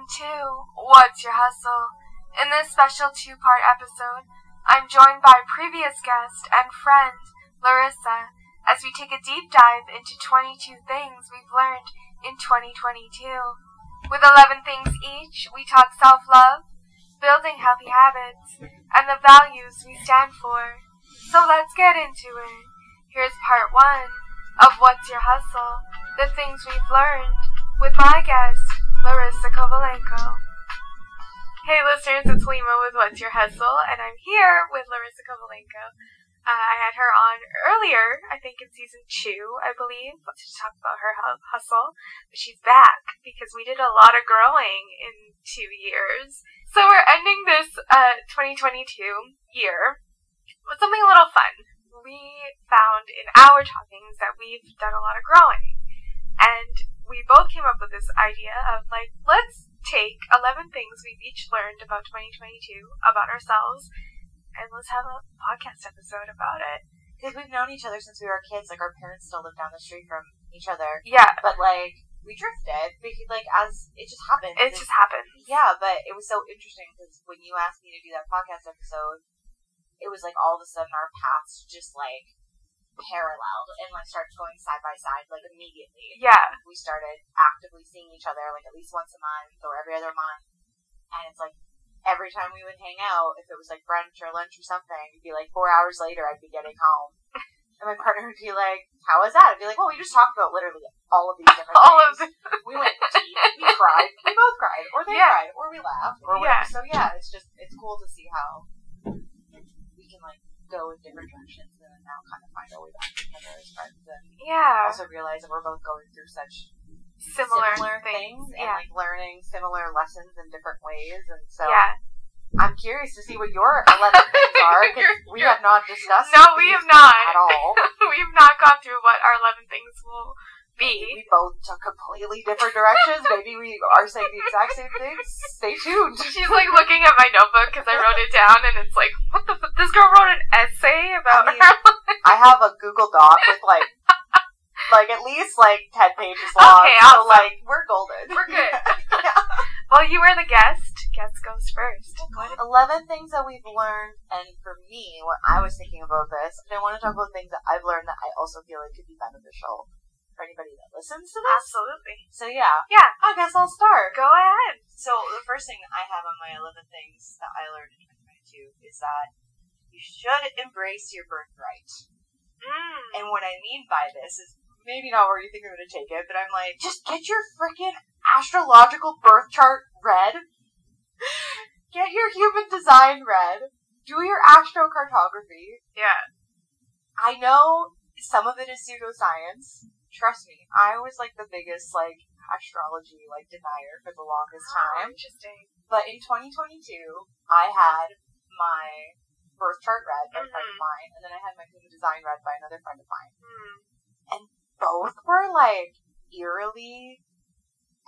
welcome to What's Your Hustle? In this special two part episode, I'm joined by previous guest and friend, Larissa, as we take a deep dive into 22 things we've learned in 2022. With 11 things each, we talk self love, building healthy habits, and the values we stand for. So let's get into it. Here's part one of What's Your Hustle? The things we've learned with my guest, Larissa Kovalenko. Hey listeners, it's Lima with What's Your Hustle, and I'm here with Larissa Kovalenko. Uh, I had her on earlier, I think in season two, I believe, to talk about her hustle. But she's back because we did a lot of growing in two years. So we're ending this uh, 2022 year with something a little fun. We found in our talkings that we've done a lot of growing. And we both came up with this idea of like, let's take 11 things we've each learned about 2022 about ourselves and let's have a podcast episode about it. Because we've known each other since we were kids. Like, our parents still live down the street from each other. Yeah. But, like, we drifted because, like, as it just happened. It just happened. Yeah, but it was so interesting because when you asked me to do that podcast episode, it was like all of a sudden our paths just, like, paralleled and like started going side by side like immediately. Yeah. We started actively seeing each other like at least once a month or every other month. And it's like every time we would hang out, if it was like brunch or lunch or something, it'd be like four hours later I'd be getting home. And my partner would be like, How was that? I'd be like, Well, we just talked about literally all of these different all things. of it. We went deep, we cried, we both cried, or they Yeah. cried, or we laughed, or Yeah. So yeah, it's just it's cool to see how we can like go in different directions and now kind of find our way back together as friends and Yeah. also realize that we're both going through such Similar, things and Yeah. like learning similar lessons in different ways and so yeah. I'm curious to see what your 11 things are because we have not discussed No, we have not. at all. We've not gone through what our 11 things will be. We both took completely different directions. Maybe we are saying the exact same things. Stay tuned. She's like looking at my notebook because I wrote it down, and it's like, what the? F- this girl wrote an essay about I mean- her. I have a Google Doc with like, like at least like ten pages long. Okay, so awesome. like we're golden. We're good. yeah. well, you were the guest. Guest goes first. Oh, what? Eleven things that we've learned, and for me, when I was thinking about this, and I want to talk about things that I've learned that I also feel like could be beneficial for anybody that listens to this. Absolutely. So yeah, Yeah. I guess I'll start. Go ahead. So the first thing I have on my 11 things that I learned in 2022 is that you should embrace your birthright. Mm. And what I mean by this is maybe not where you think I'm going to take it, but I'm like, just get your freaking astrological birth chart read. get your human design read. Do your astrocartography. Yeah. I know some of it is pseudoscience. Trust me, I was like the biggest like astrology like denier for the longest Oh, time. interesting. But in 2022, I had my birth chart read by a friend of Mhm. mine, and then I had my human design read by another friend of mine. Mm. Both were like eerily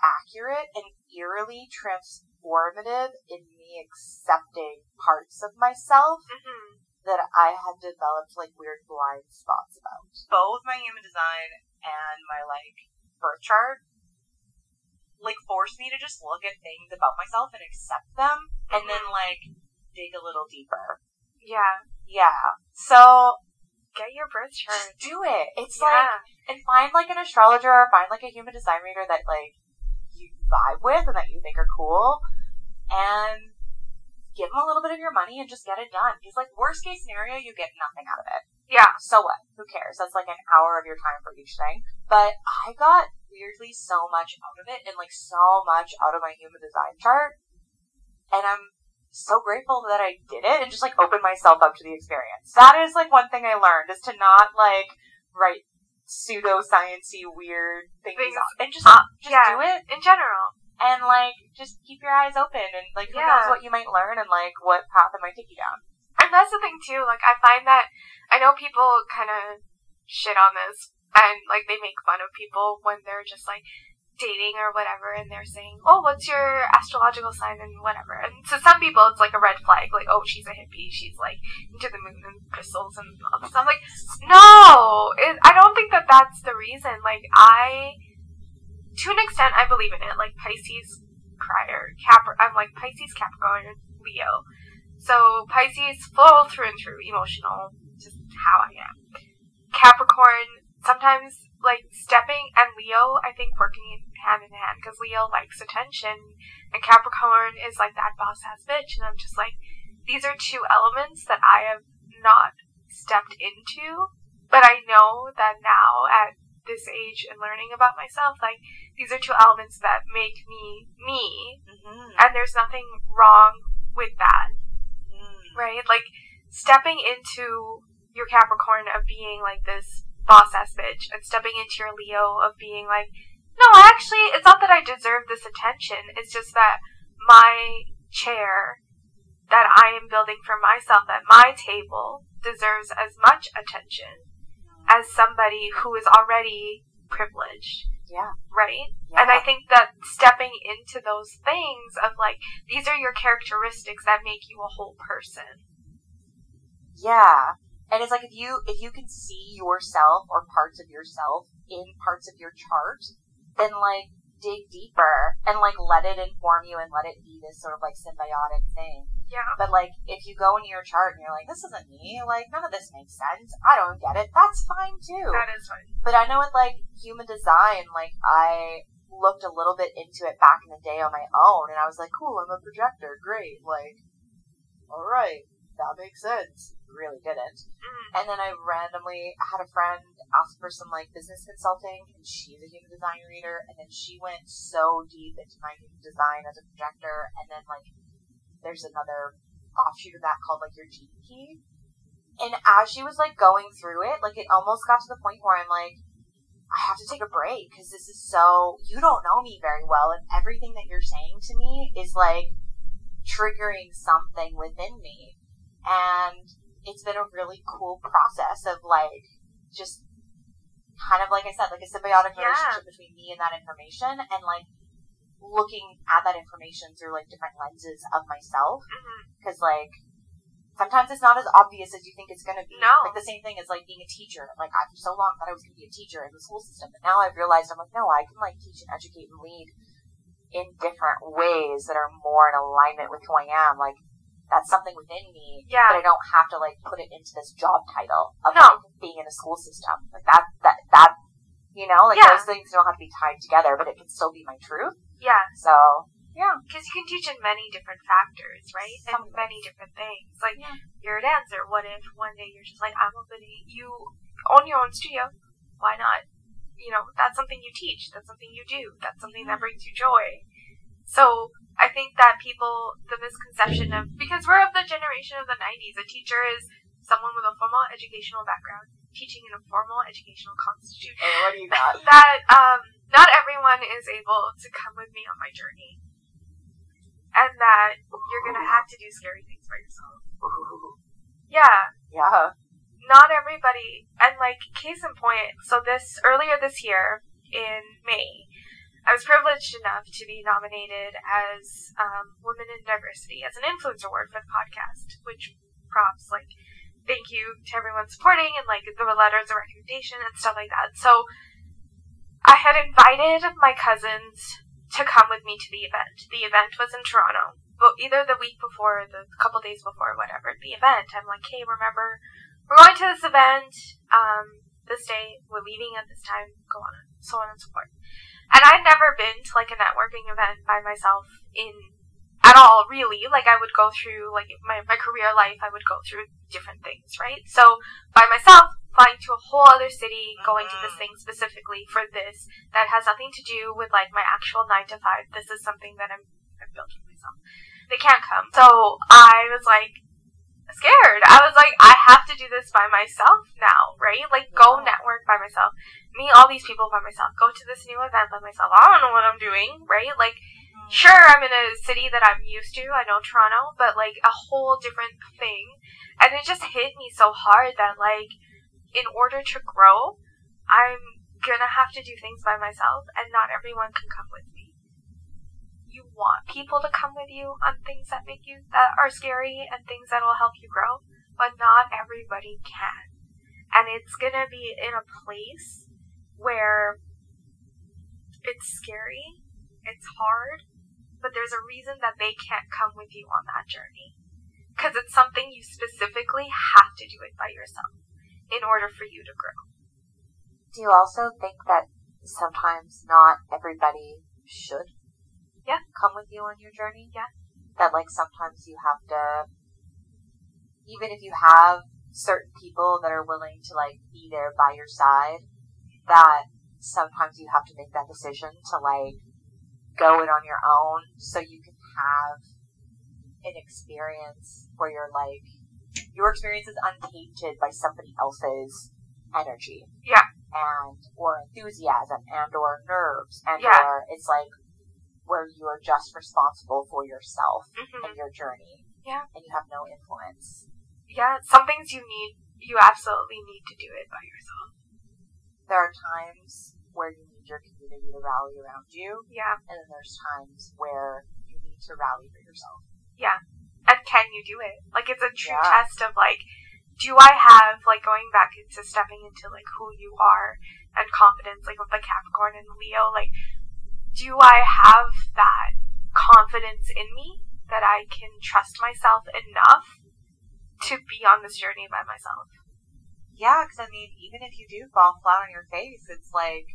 accurate and eerily transformative in me accepting parts of myself hmm that I had developed like weird blind spots about. Both my human design and my like birth chart like forced me to just look at things about myself and accept them and then mm-hmm. like dig a little deeper. Yeah. Yeah. So Get your birth chart. just do it. It's like and find like an astrologer or find like a human design reader that like you vibe with and that you think are cool and give them a little bit of your money and just get it done. Because like worst case scenario, you get nothing out of it. Yeah. So what? Who cares? That's like an hour of your time for each thing. But I got weirdly so much out of it and like so much out of my human design chart. And I'm so grateful that I did it and just like opened myself up to the experience. That is like one thing I learned is to not like write pseudosciency weird things, Things- and just uh, just yeah. do it In general. and like just keep your eyes open and like who Yeah. knows what you might learn and like what path it might take you down. And that's the thing too. Like I find that I know people kind of shit on this, and like they make fun of people when they're just like dating or whatever, and they're saying, "Oh, what's your astrological sign?" and whatever. And to some people, it's like a red flag. Like, "Oh, she's a hippie. She's like into the moon and crystals and all this." I'm like, no, it, I don't think that that's the reason. Like I, to an extent, I believe in it. Like Pisces crier. Cap, I'm like Pisces, Capricorn, Leo. So Pisces, full through and through, emotional, just how I am. Capricorn, sometimes like stepping and Leo, I think working hand in hand because Leo likes attention and Capricorn is like that boss ass bitch, and I'm just like, these are two elements that I have not stepped into, but I know that now at this age and learning about myself, like these are two elements that make me me, Mm-hmm. and there's nothing wrong with that. Right? Like stepping into your Capricorn of being like this boss ass bitch and stepping into your Leo of being like, no, actually, it's not that I deserve this attention. It's just that my chair that I am building for myself at my table deserves as much attention as somebody who is already privileged, Yeah. right? yeah. And I think that stepping into those things of like, these are your characteristics that make you a whole person. Yeah. And it's like if you if you can see yourself or parts of yourself in parts of your chart, then like dig deeper and like let it inform you and let it be this sort of like symbiotic thing. Yeah. But like if you go into your chart and you're like, This isn't me, like none of this makes sense, I don't get it, that's fine too. That is fine. But I know with like human design, like I looked a little bit into it back in the day on my own and I was like, Cool, I'm a projector, great, like alright, that makes sense. Really didn't. Mm. And then I randomly had a friend ask for some like business consulting, and she's a human design reader. And then she went so deep into my human design as a projector, and then like there's another offshoot of that called like your gene key. And as she was like going through it, like it almost got to the point where I'm like, I have to take a break because this is so you don't know me very well, and everything that you're saying to me is like triggering something within me. And it's been a really cool process of like just kind of like I said, like a symbiotic Yeah. relationship between me and that information and like looking at that information through like different lenses of myself mm-hmm. because like sometimes it's not as obvious as you think it's going to be. No. Like the same thing as like being a teacher. Like I for so long thought I was going to be a teacher in the school system, but now I've realized I'm like, no, I can like teach and educate and lead in different ways that are more in alignment with who I am. Like that's something within me, Yeah. but I don't have to like put it into this job title of No. like, being in a school system. Like that, that, that. You know, like Yeah. those things don't have to be tied together, but it can still be my truth. Yeah. So yeah, Because you can teach in many different factors, right? And many different things. Like, Yeah. you're a dancer. What if one day you're just like, I'm opening, you own your own studio. Why not? You know, that's something you teach. That's something you do. That's something that brings you joy. So, I think that people, the misconception of, because we're of the generation of the 90s, a teacher is someone with a formal educational background teaching in a formal educational constitution hey, what do you got? that um, not everyone is able to come with me on my journey, and that you're gonna have to do scary things by yourself. Yeah, yeah. not everybody, and like case in point. So this earlier this year in May, I was privileged enough to be nominated as um, Women in Diversity as an influencer award for the podcast, which props like thank you to everyone supporting and like the letters of recommendation and stuff like that. So I had invited my cousins to come with me to the event. The event was in Toronto, but either the week before, or the couple days before, whatever the event. I'm like, hey, remember, we're going to this event. Um, this day, we're leaving at this time. Go on, so on and so forth. And I'd never been to like a networking event by myself in at all, really. Like I would go through like my my career life, I would go through different things, right? So by myself, flying to a whole other city, going to this thing specifically for this that has nothing to do with like my actual nine to five. This is something that I'm I've built for myself. They can't come. So I was like scared. I was like, I have to do this by myself now, right? Like go network by myself. Meet all these people by myself. Go to this new event by myself. I don't know what I'm doing, right? Like mm. sure I'm in a city that I'm used to. I know Toronto, but like a whole different thing. And it just hit me so hard that like in order to grow, I'm gonna have to do things by myself and not everyone can come with me. You want people to come with you on things that make you that are scary and things that will help you grow, but not everybody can. And it's gonna be in a place where it's scary, it's hard, but there's a reason that they can't come with you on that journey. Because it's something you specifically have to do it by yourself in order for you to grow. Do you also think that sometimes not everybody should Yeah. come with you on your journey? Yeah. That like sometimes you have to even if you have certain people that are willing to like be there by your side, that sometimes you have to make that decision to like go it on your own so you can have an experience where you're like your experience is untainted by somebody else's energy. Yeah. And or enthusiasm and or nerves and Yeah. or it's like where you are just responsible for yourself hmm and your journey. Yeah. And you have no influence. Yeah, some things you need, you absolutely need to do it by yourself. There are times where you need your community to rally around you, Yeah. and then there's times where you need to rally for yourself. And can you do it? Like, it's a true Yeah. test of, like, do I have, like, going back into stepping into, like, who you are and confidence, like, with the Capricorn and Leo, like, do I have that confidence in me that I can trust myself enough to be on this journey by myself? Yeah, because I mean, even if you do fall flat on your face, it's like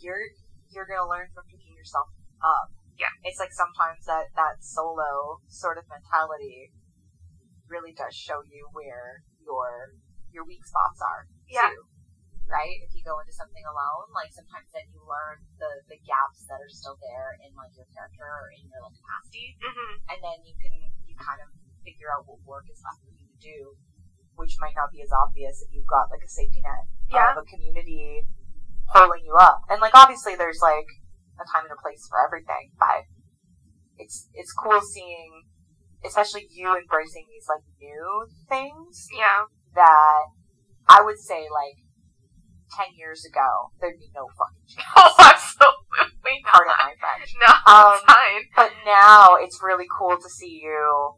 you're you're gonna learn from picking yourself up. Yeah. it's like sometimes that that solo sort of mentality really does show you where your your weak spots are Yeah. too. Right? If you go into something alone, like sometimes then you learn the the gaps that are still there in like your character or in your like capacity, Mm-hmm. and then you can you kind of figure out what work is left for you to do, which might not be as obvious if you've got like a safety net Yeah. of a community pulling you up. And like obviously there's like a time and a place for everything, but it's it's cool seeing especially you embracing these like new things Yeah. that I would say like ten years ago there'd be no fucking chance. Oh, absolutely Pardon not. my French. No, Um, fine. But now it's really cool to see you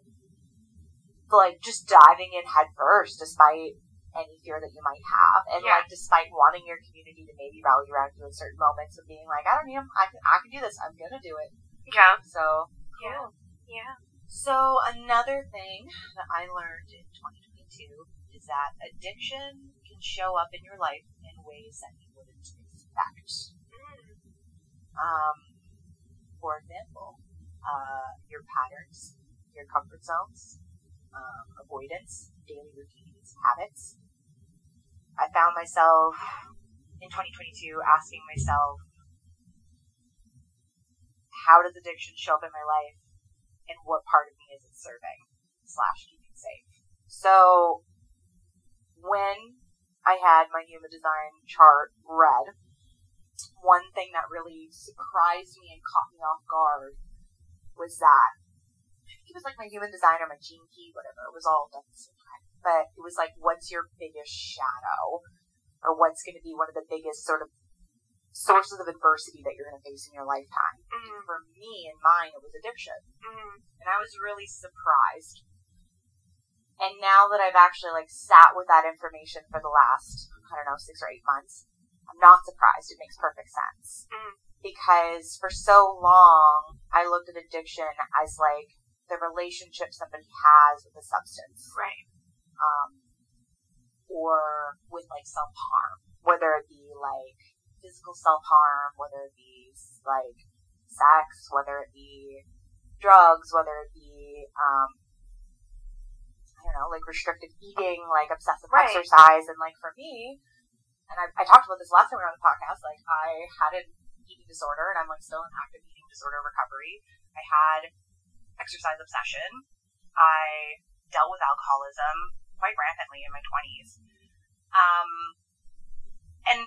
like just diving in head first despite any fear that you might have. And Yeah. like despite wanting your community to maybe rally around you in certain moments of being like, I don't need 'em. I can I can do this. I'm gonna do it. Yeah. So Yeah. Yeah. So another thing that I learned in 2022 is that addiction can show up in your life in ways that you wouldn't expect. Mm. Um, for example, uh, your patterns, your comfort zones, um, avoidance, daily routines, habits. I found myself in 2022 asking myself, how does addiction show up in my life, and what part of me is it serving slash keeping safe? So, when I had my human design chart read, one thing that really surprised me and caught me off guard was that it was like my human design or my gene key, whatever. It was all done time. But it was like, what's your biggest shadow? Or what's going to be one of the biggest sort of sources of adversity that you're going to face in your lifetime? Mm. For me and mine, it was addiction. Mm. And I was really surprised. And now that I've actually like sat with that information for the last, I don't know, six or eight months, I'm not surprised. It makes perfect sense. Mm. Because for so long, I looked at addiction as like the relationship somebody has with a substance, Right. Um, or with like self harm, whether it be like physical self harm, whether it be like sex, whether it be drugs, whether it be um, I don't know, like restricted eating, like obsessive Right. exercise, and like for me, and I, I talked about this last time we were on the podcast. Like I had an eating disorder, and I'm like still in active eating disorder recovery. I had exercise obsession. I dealt with alcoholism quite rampantly in my 20s. Um, and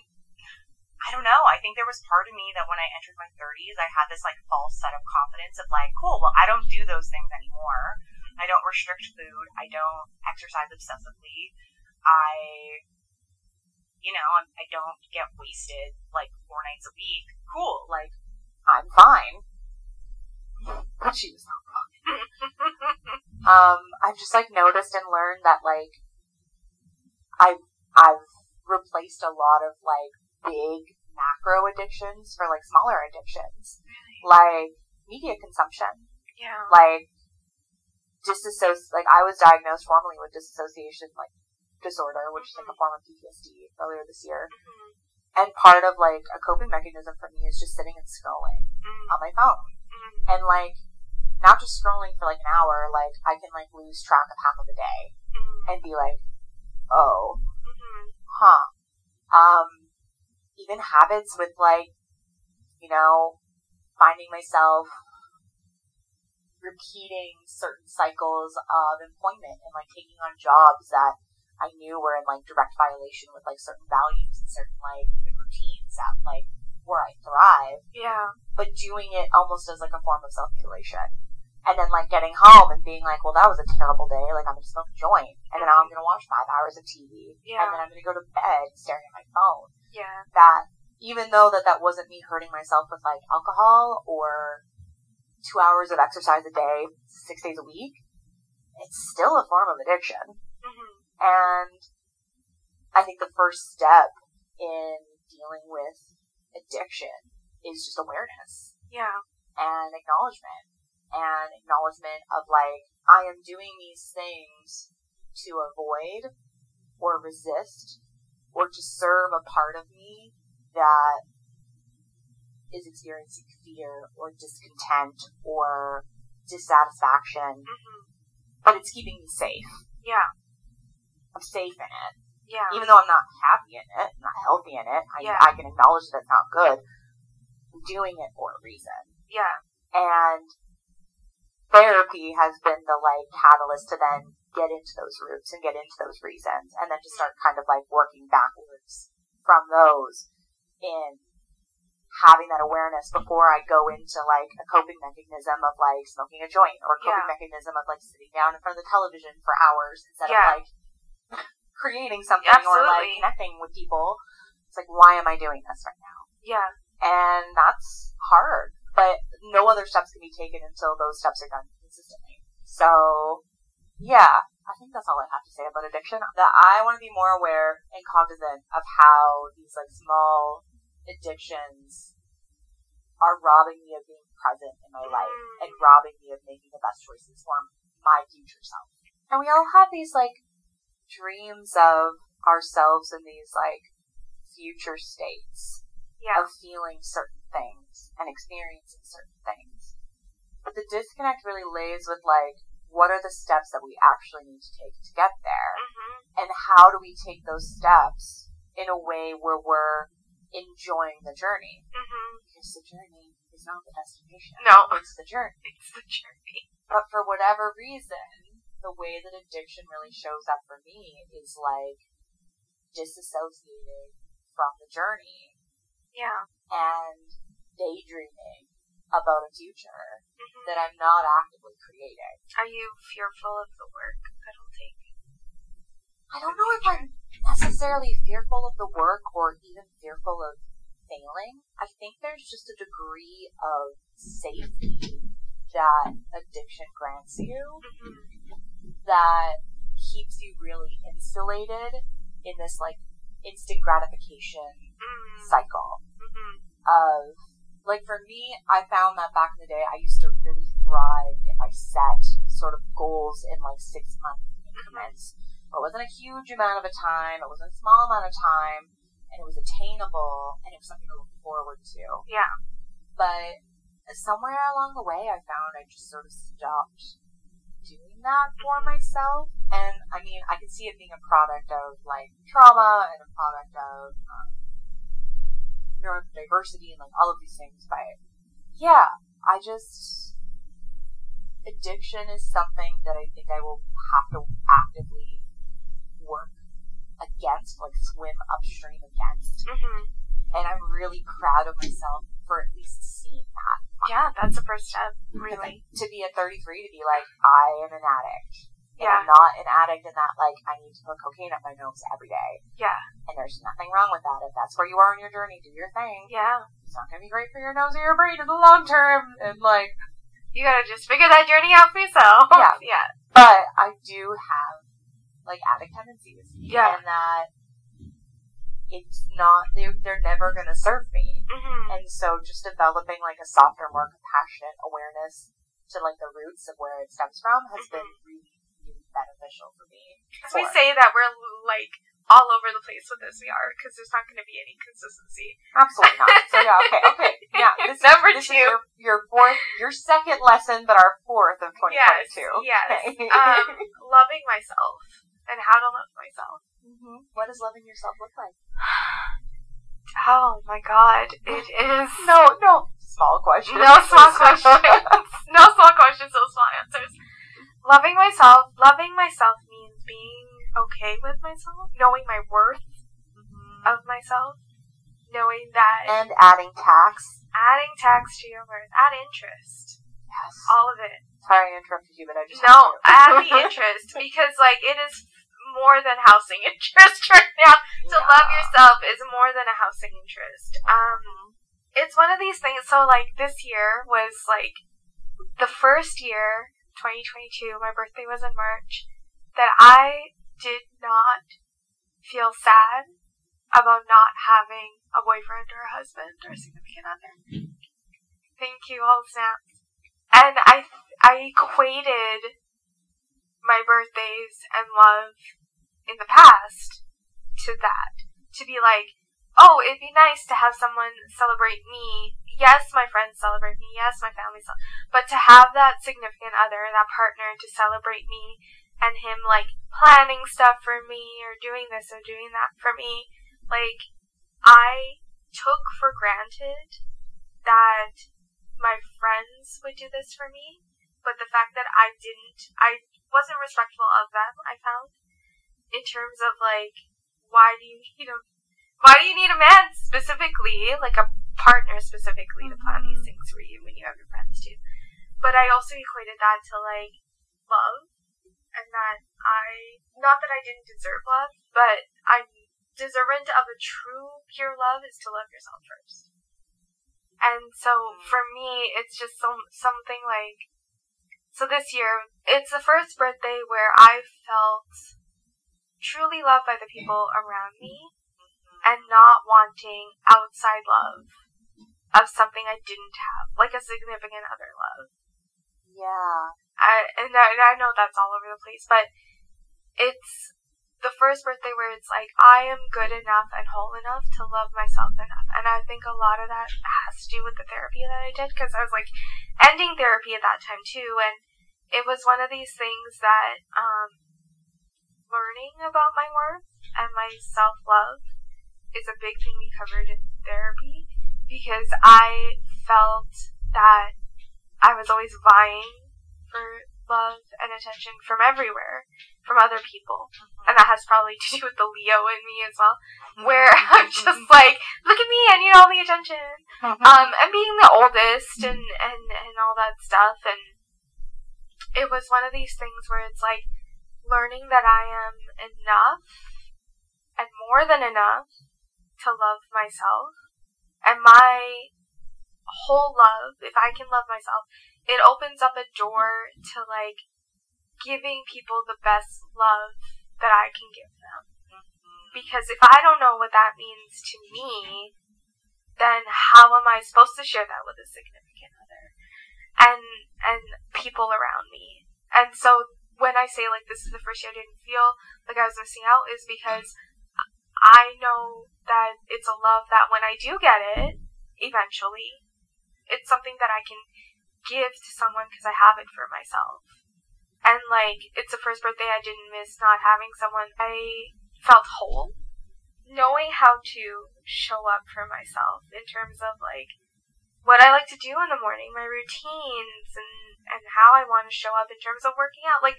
I don't know. I think there was part of me that when I entered my 30s, I had this like false set of confidence of like, cool, well, I don't do those things anymore. I don't restrict food. I don't exercise obsessively. I, you know, I don't get wasted like four nights a week. Cool. Like, I'm fine. But she was not um, I've just like noticed and learned that like I've I've replaced a lot of like big macro addictions for like smaller addictions. Like media consumption. Yeah. Like disassoci like I was diagnosed formally with dissociation like disorder, which is like a form of PTSD earlier this year. Mhm. And part of like a coping mechanism for me is just sitting and scrolling Mhm. on my phone. And like not just scrolling for like an hour, like I can like lose track of half of the day Mhm. and be like, oh, Mhm. huh. Um, even habits with like, you know, finding myself repeating certain cycles of employment and like taking on jobs that I knew were in like direct violation with like certain values and certain like even routines that like where I thrive, Yeah. but doing it almost as like a form of self mutilation. And then like getting home and being like, well, that was a terrible day. Like I'm gonna smoke a joint, and then now I'm gonna watch five hours of TV, Yeah. and then I'm gonna go to bed staring at my phone. Yeah. That even though that that wasn't me hurting myself with like alcohol or two hours of exercise a day, six days a week, it's still a form of addiction. Mhm. And I think the first step in dealing with addiction is just awareness Yeah. and acknowledgement and acknowledgement of like I am doing these things to avoid or resist or to serve a part of me that is experiencing fear or discontent or dissatisfaction, Mhm. but it's keeping me safe. Yeah. I'm safe in it. Yeah. Even though I'm not happy in it, not healthy in it, I, Yeah. I can acknowledge that it's not good. I'm doing it for a reason. Yeah. and therapy has been the like catalyst to then get into those roots and get into those reasons and then to start kind of like working backwards from those in having that awareness before I go into like a coping mechanism of like smoking a joint or a coping Yeah. mechanism of like sitting down in front of the television for hours instead Yeah. of like creating something or like connecting with people. It's like, why am I doing this right now? Yeah. and that's hard. But no other steps can be taken until those steps are done consistently. So, yeah, I think that's all I have to say about addiction. That I want to be more aware and cognizant of how these like small addictions are robbing me of being present in my life mm. and robbing me of making the best choices for my future self. And we all have these like dreams of ourselves in these like future states Yeah. of feeling certain things and experiencing certain things. But the disconnect really lays with like, what are the steps that we actually need to take to get there? Mhm. And how do we take those steps in a way where we're enjoying the journey? Mhm. Because the journey is not the destination. No. It's the journey. It's the journey. But for whatever reason, the way that addiction really shows up for me is like disassociating from the journey Yeah. and daydreaming about a future Mhm. that I'm not actively creating. Are you fearful of the work that'll take? I don't know if I'm necessarily fearful of the work or even fearful of failing. I think there's just a degree of safety that addiction grants you Mhm. That keeps you really insulated in this like instant gratification Mhm. cycle. Mhm. of like for me, I found that back in the day, I used to really thrive if I set sort of goals in like six month increments. It wasn't a huge amount of a time, it wasn't a small amount of time, and it was attainable, and it was something to look forward to. Yeah. But somewhere along the way, I found I just sort of stopped that for myself. And I mean, I can see it being a product of like trauma and a product of um, neurodiversity and like all of these things. But yeah, I just addiction is something that I think I will have to actively work against, like swim upstream against. Mhm. And I'm really proud of myself for at least seeing that. Yeah, that's the first step. Really. To be at 33, to be like, I am an addict. And Yeah. I'm not an addict in that, like, I need to put cocaine up my nose every day. Yeah. And there's nothing wrong with that. If that's where you are in your journey, do your thing. Yeah. It's not going to be great for your nose or your brain in the long term. And, like, You gotta just figure that journey out for yourself. Yeah. Yeah. but I do have, like, addict tendencies. Yeah. And that it's not, they're, they're never going to serve me. Mm-hmm. And so just developing like a softer, more compassionate awareness to like the roots of where it stems from has been really, really beneficial for me. Because we say that we're like all over the place with this, we are because there's not going to be any consistency. Absolutely not. So yeah, okay, okay. Yeah, this, Number this two. is your, your fourth, your second lesson, but our fourth of 2022. Yes, yes. Okay. Um, loving myself and how to love myself. Mhm. What does loving yourself look like? Oh my god, it is No, no. Small question. no small questions. no small questions, no small answers. Loving myself, loving myself means being okay with myself, knowing my worth Mhm. of myself, knowing that And adding tax. adding tax to your worth, add interest, Yes. all of it. Sorry I interrupted you, but I just No, add the interest because like it is more than housing interest right now. To love yourself is more than a housing interest. Um, it's one of these things. So like this year was like the first year, 2022. My birthday was in March. That I did not feel sad about not having a boyfriend or a husband or a significant other. Thank you, all snaps. And I I equated my birthdays and love in the past to that. To be like, oh, it'd be nice to have someone celebrate me. Yes, my friends celebrate me. Yes, my family celebrate. But to have that significant other, that partner to celebrate me and him like planning stuff for me or doing this or doing that for me, like I took for granted that my friends would do this for me, but the fact that I didn't, I wasn't respectful of them, I found, in terms of like, why do you need a, why do you need a man specifically, like a partner specifically to plan these mm-hmm. things for you when you have your friends too? But I also equated that to like love, and that I, not that I didn't deserve love, but I'm deserving of a true pure love is to love yourself first. And so for me, it's just some something like. So this year, it's the first birthday where I felt truly loved by the people around me, and not wanting outside love of something I didn't have, like a significant other love. Yeah. I and I, and I know that's all over the place, but it's the first birthday where it's like I am good enough and whole enough to love myself enough, and I think a lot of that has to do with the therapy that I did because I was like ending therapy at that time too, and it was one of these things that um, learning about my worth and my self love is a big thing we covered in therapy because I felt that I was always vying for love and attention from everywhere, from other people. Mm-hmm. And that has probably to do with the Leo in me as well, mm-hmm. where I'm just like, look at me, I need all the attention. Uh-huh. Um, and being the oldest and, and, and all that stuff. And it was one of these things where it's like learning that I am enough and more than enough to love myself. And my whole love, if I can love myself, it opens up a door to like giving people the best love that I can give them. Mm-hmm. Because if I don't know what that means to me, then how am I supposed to share that with a significant other and and people around me? And so when I say like this is the first year I didn't feel like I was missing out is because I know that it's a love that when I do get it eventually, it's something that I can give to someone because I have it for myself. And like, it's the first birthday I didn't miss not having someone. I felt whole. Knowing how to show up for myself in terms of like what I like to do in the morning, my routines, and, and how I want to show up in terms of working out. Like,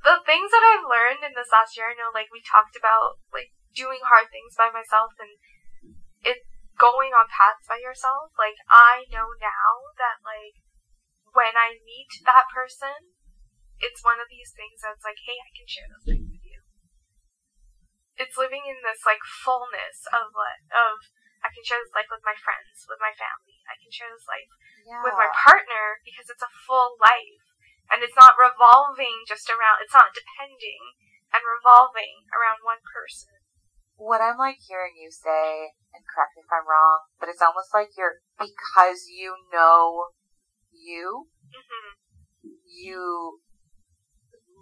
the things that I've learned in this last year, I know like we talked about like doing hard things by myself and it going on paths by yourself. Like, I know now that like when I meet that person, it's one of these things that's like, hey, I can share those things with you. It's living in this like fullness of what of I can share this life with my friends, with my family. I can share this life yeah. with my partner because it's a full life and it's not revolving just around. It's not depending and revolving around one person. what I'm like hearing you say, and correct me if I'm wrong, but it's almost like you're because you know you, hmm you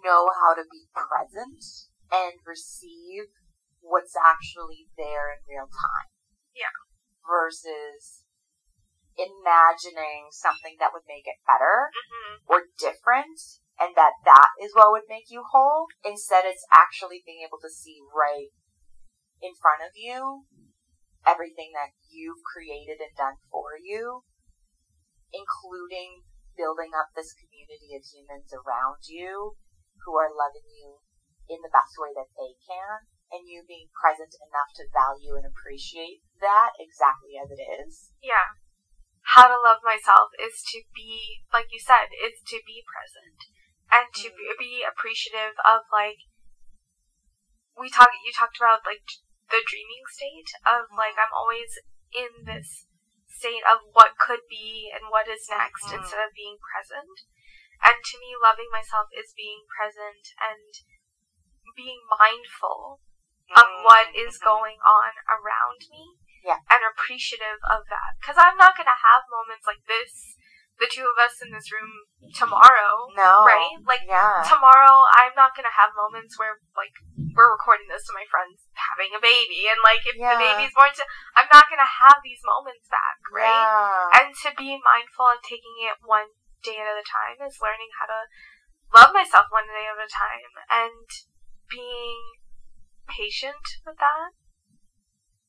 know how to be present and receive what's actually there in real time. Yeah. Versus imagining something that would make it better hmm or different and that that is what would make you whole. Instead, it's actually being able to see right in front of you everything that you've created and done for you, including building up this community of humans around you who are loving you in the best way that they can, and you being present enough to value and appreciate that exactly as it is. Yeah. How to love myself is to be, like you said, is to be present and to be, be appreciative of like we talk. You talked about like the dreaming state of like I'm always in this state of what could be and what is next Mhm. instead of being present. And to me, loving myself is being present and being mindful of oh. what is going on around me Yeah. and appreciative of that. Because I'm not going to have moments like this, the two of us in this room tomorrow, No. right? Like, Yeah. tomorrow, I'm not going to have moments where, like, we're recording this to my friends having a baby, and, like, if Yeah. the baby's born, to, I'm not going to have these moments back, right? Yeah. And to be mindful and taking it one day at a time is learning how to love myself one day at a time and being patient with that.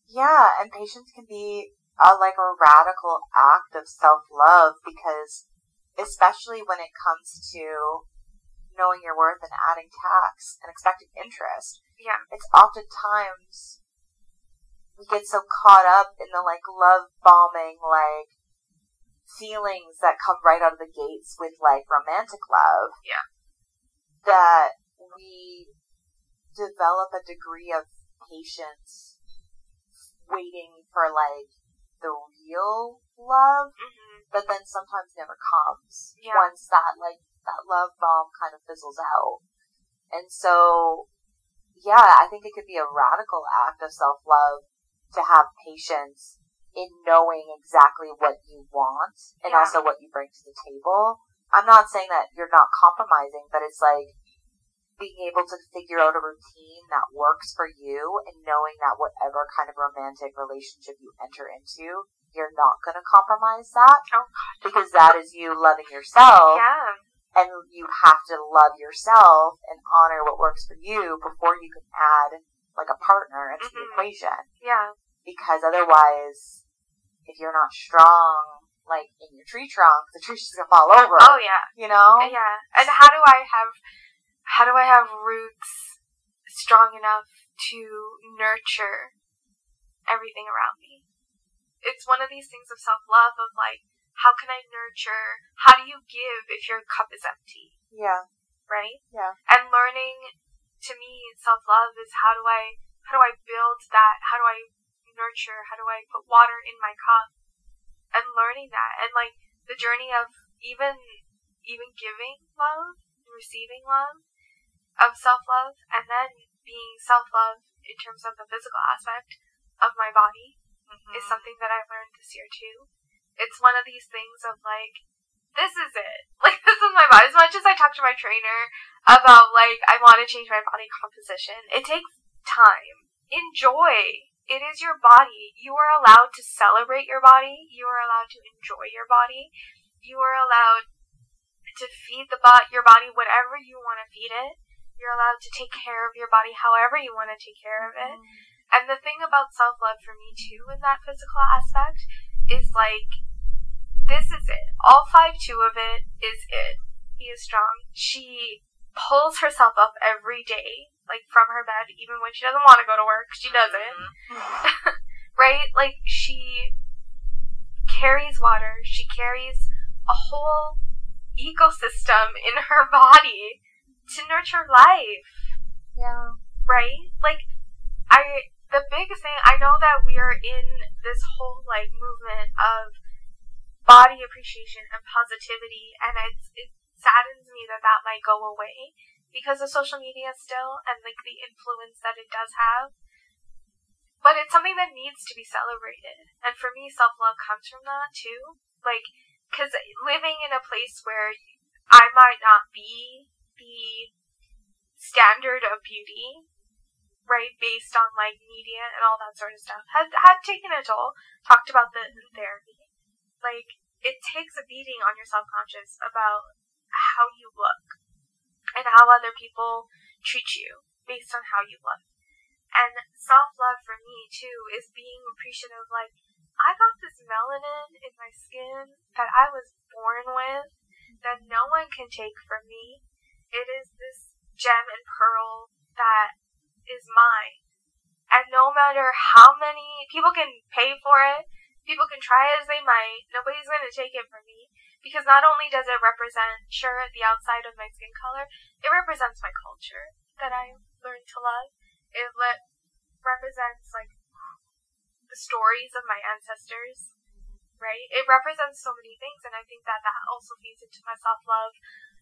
Yeah, and patience can be a, like a radical act of self love because, especially when it comes to knowing your worth and adding tax and expecting interest, Yeah. it's oftentimes we get so caught up in the like love bombing, like feelings that come right out of the gates with like romantic love. Yeah. That we develop a degree of patience waiting for like the real love hmm that then sometimes never comes Yeah. once that like that love bomb kind of fizzles out. And so yeah, I think it could be a radical act of self love to have patience in knowing exactly what you want and Yeah. also what you bring to the table. I'm not saying that you're not compromising, but it's like being able to figure out a routine that works for you and knowing that whatever kind of romantic relationship you enter into, you're not going to compromise that Oh, because that is you loving yourself Yeah. and you have to love yourself and honor what works for you before you can add like a partner into the Mhm. equation Yeah. because otherwise if you're not strong like in your tree trunk the tree's just gonna fall over Oh, yeah. you know Yeah. And how do I have how do I have roots strong enough to nurture everything around me? It's one of these things of self love of like, how can I nurture? How do you give if your cup is empty? yeah Right? Yeah. And learning to me, self love is how do I how do I build that? How do I nurture? How do I put water in my cup? And learning that and like the journey of even even giving love, receiving love, of self love, and then being self love in terms of the physical aspect of my body mm-hmm. is something that I've learned this year too. It's one of these things of like, this is it. Like this is my body. As much as I talk to my trainer about like I want to change my body composition, it takes time. Enjoy. It is your body. You are allowed to celebrate your body. You are allowed to enjoy your body. You are allowed to feed the bo- your body whatever you want to feed it. You're allowed to take care of your body however you want to take care of it. Mm-hmm. And the thing about self love for me too in that physical aspect is like this is it. All five two of it is it. He is strong. She pulls herself up every day, like from her bed, even when she doesn't want to go to work. She does it. Mm-hmm. right? Like she carries water. She carries a whole ecosystem in her body to nurture life yeah right? Like, I the big thing I know that we are in this whole like movement of body appreciation and positivity, and it's it saddens me that that might go away because of social media still and like the influence that it does have. but it's something that needs to be celebrated. And for me, self love comes from that too. Like, because living in a place where I might not be the standard of beauty, right, based on like media and all that sort of stuff, had had taken a toll. Talked about the therapy. Like, it takes a beating on your self conscious about how you look and how other people treat you based on how you look. And self love for me too is being appreciative like I got this melanin in my skin that I was born with that no one can take from me. It is this gem and pearl that is mine. And no matter how many people can pay for it, people can try as they might, nobody's going to take it from me. Because not only does it represent, sure, the outside of my skin color, it represents my culture that I learned to love. It le- represents like the stories of my ancestors, right? It represents so many things, and I think that that also feeds into my self love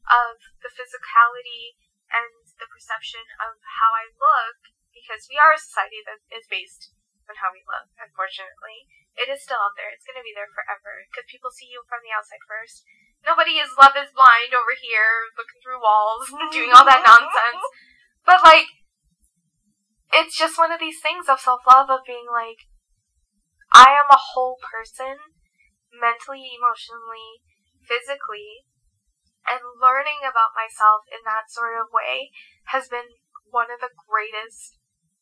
of the physicality and the perception of how I look, because we are a society that is based on how we look, unfortunately. It is still out there. It's going to be there forever, because people see you from the outside first. Nobody is love is blind over here, looking through walls, doing all that nonsense. But, like, it's just one of these things of self love of being like, I am a whole person, mentally, emotionally, physically, and learning about myself in that sort of way has been one of the greatest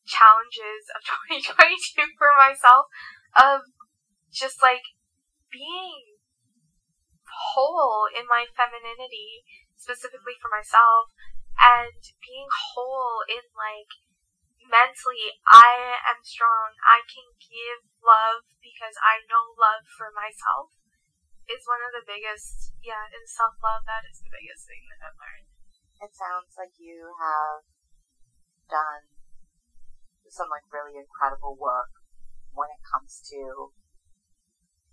challenges of 2022 for myself of just like being whole in my femininity, specifically for myself, and being whole in like mentally I am strong. I can give love because I know love for myself is one of the biggest yeah, in self love that is the biggest thing that I've learned. It sounds like you have done some like really incredible work when it comes to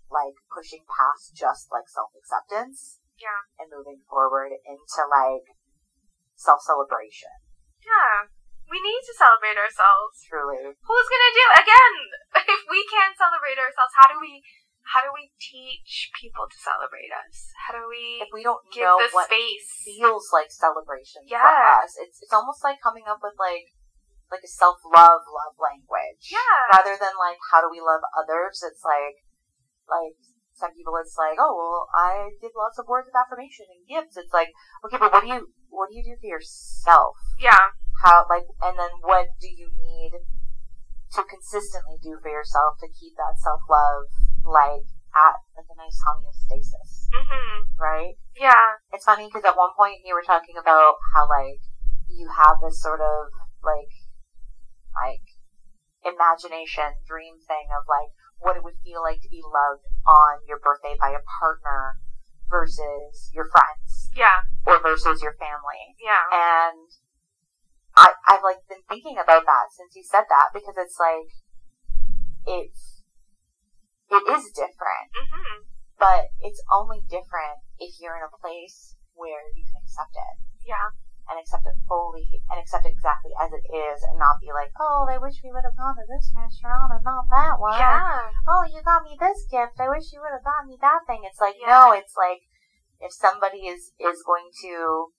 like pushing past just like self acceptance. Yeah. And moving forward into like self celebration. Yeah. We need to celebrate ourselves. Truly. Who's gonna do again? If we can't celebrate ourselves, how do we? How do we teach people to celebrate us? How do we? If we don't give know the what space. feels like celebration for us, it's it's almost like coming up with like like a self love love language. Yeah. Rather than like how do we love others? It's like like some people it's like, oh well I give lots of words of affirmation and gifts. It's like, okay, but what do you what do you do for yourself? Yeah. How like and then what do you need to consistently do for yourself to keep that self love like at like a nice homeostasis, Mhm. right? Yeah. It's funny because at one point you were talking about how like you have this sort of like like imagination dream thing of like what it would feel like to be loved on your birthday by a partner versus your friends Yeah. or versus your family. Yeah. And I I've like been thinking about that since you said that because it's like it's it is different Mhm. but it's only different if you're in a place where you can accept it Yeah. and accept it fully and accept it exactly as it is and not be like, oh, I wish we would have gone to this restaurant and not that one. Yeah. Oh, you got me this gift. I wish you would have gotten me that thing. It's like, Yeah. no, it's like if somebody is, is going to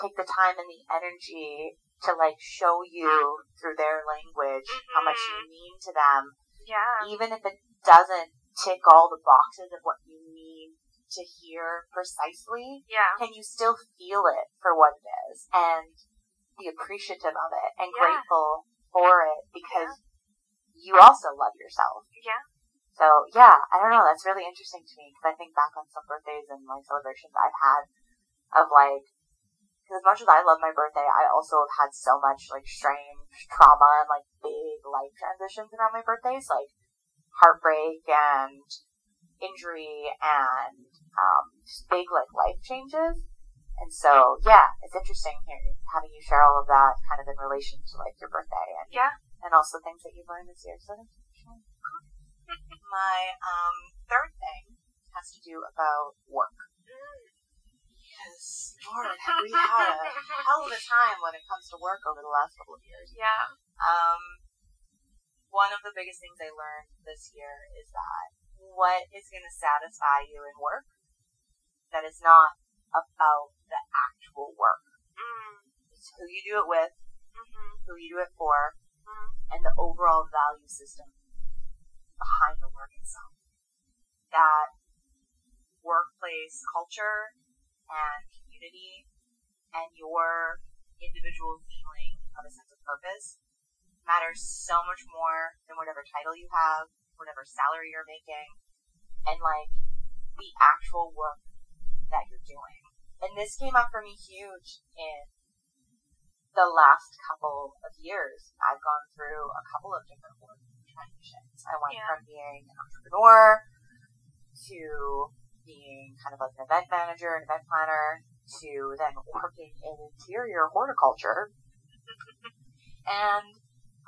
take the time and the energy to like show you through their language how much you mean to them, Yeah. even if it doesn't tick all the boxes of what you need to hear precisely, Yeah. can you still feel it for what it is and be appreciative of it and Yeah. grateful for it because you also love yourself. Yeah. So yeah, I don't know. That's really interesting to me because I think back on some birthdays and like celebrations I've had of like, because as much as I love my birthday, I also have had so much like strange trauma and like big life transitions around my birthdays, like heartbreak and injury and um, big like life changes. And so yeah, it's interesting here having you share all of that kind of in relation to like your birthday and Yeah. and also things that you've learned this year. So. My um, third thing has to do about work. Because, Lord, have we had a hell of a time when it comes to work over the last couple of years. Yeah. Um, one of the biggest things I learned this year is that what is going to satisfy you in work that is not about the actual work. Mm. It's who you do it with, Mhm. who you do it for, Mm. and the overall value system behind the work itself. That workplace culture and community and your individual feeling of a sense of purpose matters so much more than whatever title you have, whatever salary you're making, and like the actual work that you're doing. And this came up for me huge in the last couple of years. I've gone through a couple of different work transitions. I went Yeah. from being an entrepreneur to being kind of like an event manager, an event planner, to then working in interior horticulture. and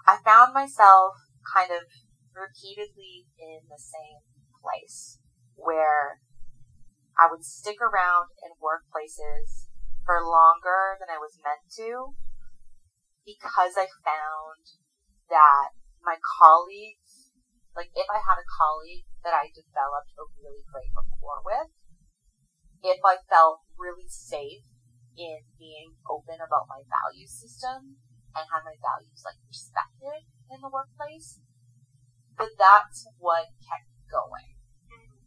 I found myself kind of repeatedly in the same place where I would stick around in workplaces for longer than I was meant to because I found that my colleagues, like if I had a colleague that I developed a really great rapport with, if I felt really safe in being open about my value system and had my values like respected in the workplace, that that's what kept going. Mm.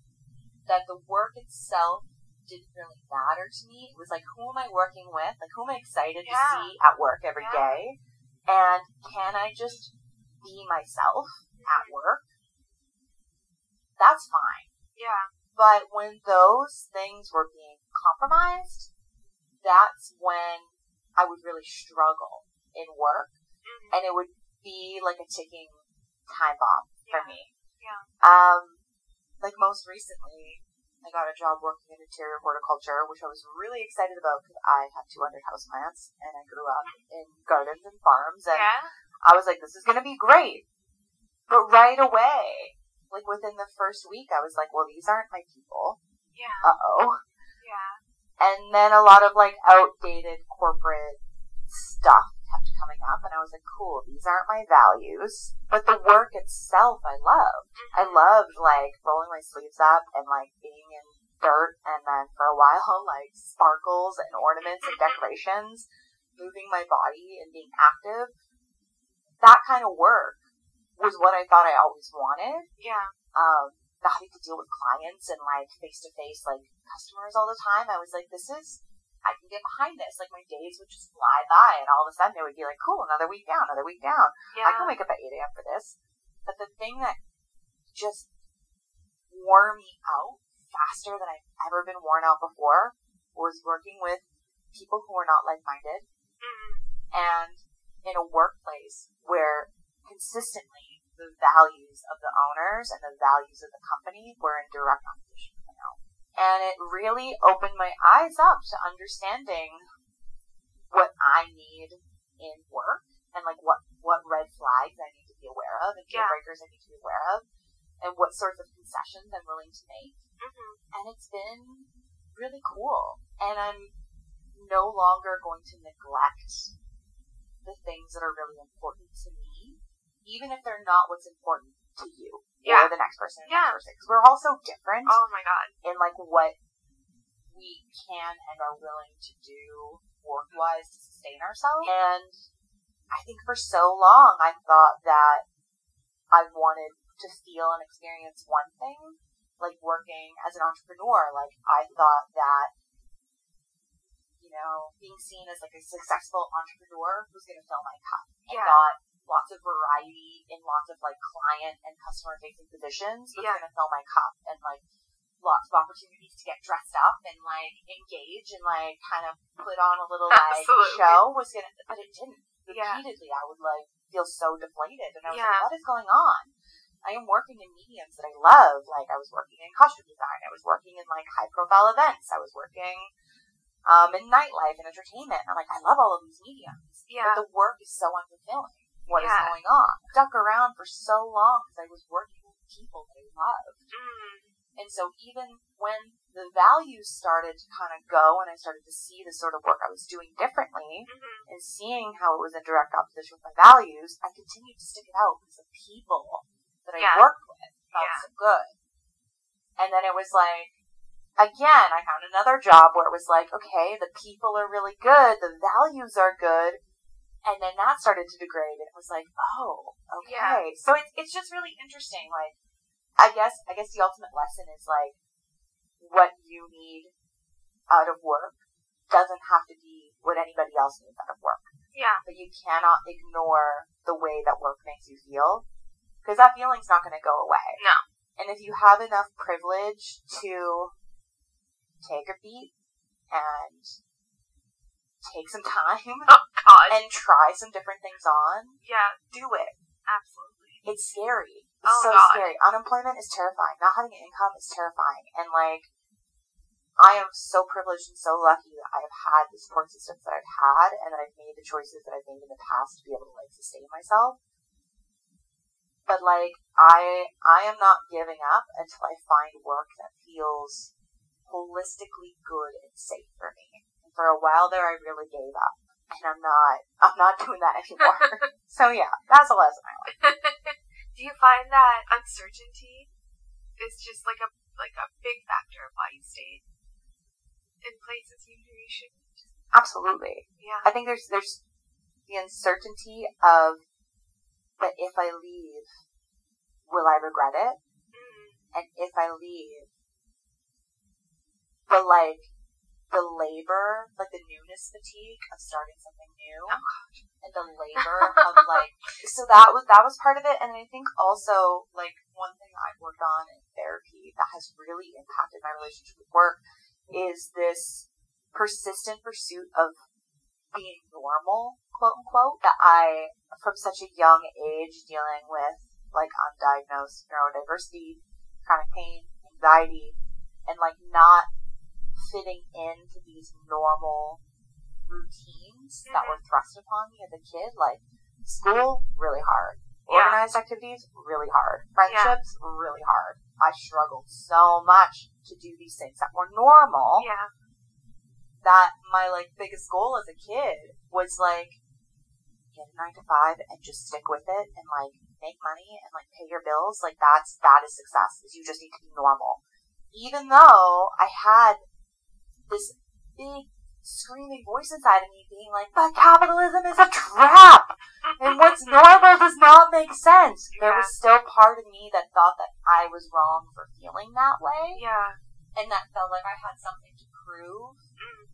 That the work itself didn't really matter to me. It was like, who am I working with? Like, who am I excited to see at work every Yeah. day? And can I just be myself at work? That's fine. Yeah. But when those things were being compromised, that's when I would really struggle in work Mhm. and it would be like a ticking time bomb for me. Yeah. Um, like most recently, I got a job working in interior horticulture, which I was really excited about because I have 200 houseplants and I grew up in gardens and farms and Yeah. I was like, this is going to be great. But right away, like within the first week, I was like, well, these aren't my people. Yeah. Uh oh. Yeah. And then a lot of like outdated corporate stuff kept coming up, and I was like, cool, these aren't my values. But the work itself, I loved. I Mhm. loved like rolling my sleeves up and like being in dirt, and then for a while, like sparkles and ornaments and decorations, moving my body and being active. That kind of work was what I thought I always wanted Yeah. um, not having to deal with clients and like face to face like customers all the time. I was like, this is, I can get behind this. Like my days would just fly by, and all of a sudden it would be like, cool, another week down, another week down. Yeah. I can wake up at 8 a.m. for this. But the thing that just wore me out faster than I've ever been worn out before was working with people who were not like minded Mhm. and in a workplace where consistently the values of the owners and the values of the company were in direct opposition to my own. And it really opened my eyes up to understanding what I need in work and like what, what red flags I need to be aware of and deal Yeah. breakers I need to be aware of and what sorts of concessions I'm willing to make Mhm. and it's been really cool. And I'm no longer going to neglect the things that are really important to me, even if they're not what's important to you Yeah. or the next person. Yeah. next person. Because we're all so different Oh my god. in like what we can and are willing to do work wise to sustain ourselves. And I think for so long I thought that I wanted to feel and experience one thing, like working as an entrepreneur. Like I thought that, you know, being seen as like a successful entrepreneur was going to fill my cup. Yeah. thought lots of variety in lots of like client and customer facing positions was Yeah. going to fill my cup and like lots of opportunities to get dressed up and like engage and like kind of put on a little like Absolutely. show was gonna but it didn't. Yeah. Repeatedly I would like feel so deflated and I was Yeah. like, What is going on? I am working in mediums that I love. Like I was working in costume design, I was working in like high profile events, I was working um in nightlife and entertainment. I'm like, I love all of these mediums. Yeah. But the work is so unfulfilling. What is Yeah. going on? I stuck around for so long because I was working with people that I loved. Mm. And so even when the values started to kind of go and I started to see the sort of work I was doing differently Mhm. and seeing how it was in direct opposition with my values, I continued to stick it out because the people that I Yeah. worked with felt Yeah. so good. And then it was like, again, I found another job where it was like, okay, the people are really good, the values are good. And then that started to degrade and it was like, oh, okay. Yeah. So it's, it's just really interesting. Like, I guess, I guess the ultimate lesson is like, what you need out of work doesn't have to be what anybody else needs out of work. Yeah. But you cannot ignore the way that work makes you feel because that feeling's not going to go away. No. And if you have enough privilege to take a beat and take some time Oh God. and try some different things on, yeah. do it. Absolutely. It's scary. It's Oh, so God. scary. Unemployment is terrifying. Not having an income is terrifying. And like, I am so privileged and so lucky that I have had the support systems that I've had and that I've made the choices that I've made in the past to be able to like sustain myself. But like, I, I am not giving up until I find work that feels holistically good and safe for me. For a while there, I really gave up. And I'm not, I'm not doing that anymore. so yeah, that's a lesson I learned. Do you find that uncertainty is just like a like a big factor of why you stayed in places you knew you shouldn't? Absolutely. Yeah. I think there's there's the uncertainty of that if I leave, will I regret it? Mm. And if I leave, the like the labor, like the newness fatigue of starting something new, Oh, and the labor of like so that was that was part of it. And I think also like one thing I've worked on in therapy that has really impacted my relationship with work is this persistent pursuit of being normal, quote unquote, that I, from such a young age, dealing with like undiagnosed neurodiversity, chronic pain, anxiety, and like not fitting into these normal routines that Mhm. were thrust upon me as a kid, like school, really hard. Yeah. Organized activities, really hard. Friendships, really hard. I struggled so much to do these things that were normal Yeah. that my like biggest goal as a kid was like get a nine to five and just stick with it and like make money and like pay your bills. Like that's that is success. Is you just need to be normal. Even though I had this big screaming voice inside of me being like, but capitalism is a trap and what's normal does not make sense. There was still part of me that thought that I was wrong for feeling that way Yeah. and that felt like I had something to prove Mm.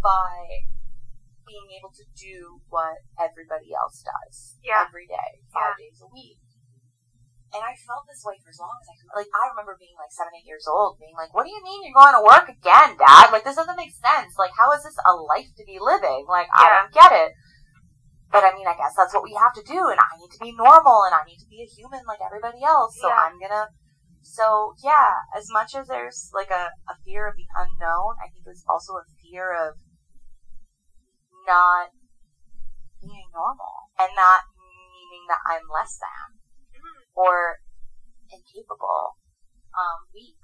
by being able to do what everybody else does Yeah. every day, five days a week. And I felt this way for as long as I could. Like, I remember being like seven, eight years old, being like, what do you mean you're going to work again, Dad? Like, this doesn't make sense. Like, how is this a life to be living? Like, I don't get it. But I mean, I guess that's what we have to do, and I need to be normal, and I need to be a human like everybody else. So Yeah. I'm gonna. So yeah, as much as there's like a, a fear of the unknown, I think there's also a fear of not being normal, and not meaning that I'm less than. Or incapable, um, weak.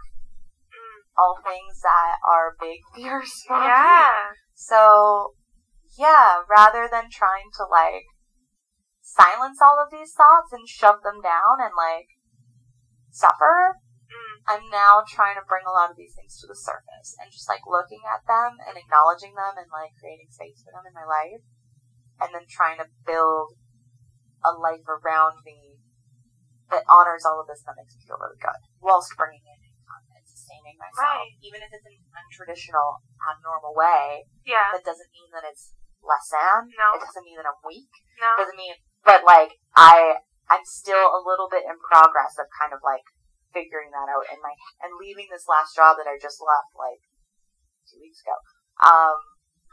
Mm. All things that are big fears for me. Yeah. So, yeah, rather than trying to like silence all of these thoughts and shove them down and like suffer, Mm. I'm now trying to bring a lot of these things to the surface and just like looking at them and acknowledging them and like creating space for them in my life and then trying to build a life around me that honors all of this that makes me feel really good whilst bringing in income and sustaining myself. Right. Even if it's an untraditional, abnormal way, Yeah. that doesn't mean that it's less than. No. It doesn't mean that I'm weak. No. Doesn't mean, but like I, I'm still a little bit in progress of kind of like figuring that out and my and leaving this last job that I just left like two weeks ago. Um,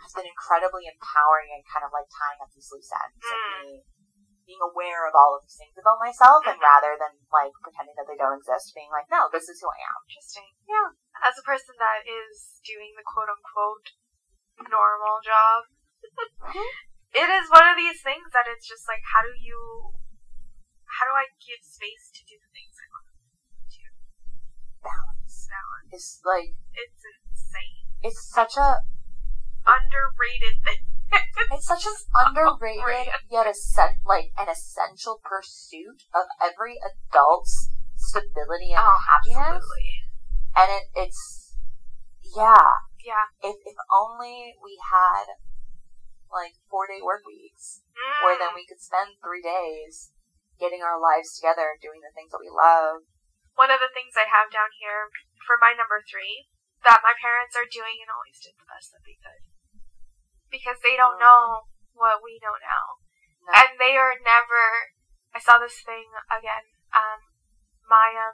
has been incredibly empowering and kind of like tying up these loose ends Mm. of me being aware of all of these things about myself and rather than like pretending that they don't exist, being like, no, this is who I am. Interesting. Yeah. As a person that is doing the quote unquote normal job, mm-hmm. it is one of these things that it's just like, how do you, how do I give space to do the things I want to do? Balance. down. is like It's insane. it's such a Underrated thing. It's such an underrated yet essen- like an essential pursuit of every adult's stability and Oh, happiness. absolutely. And it, it's yeah. Yeah. If if only we had like four day work weeks Mm. where then we could spend three days getting our lives together and doing the things that we love. One of the things I have down here for my number three that my parents are doing and always did the best that they could. Because they don't know what we don't know now. No. And they are never I saw this thing again, um Maya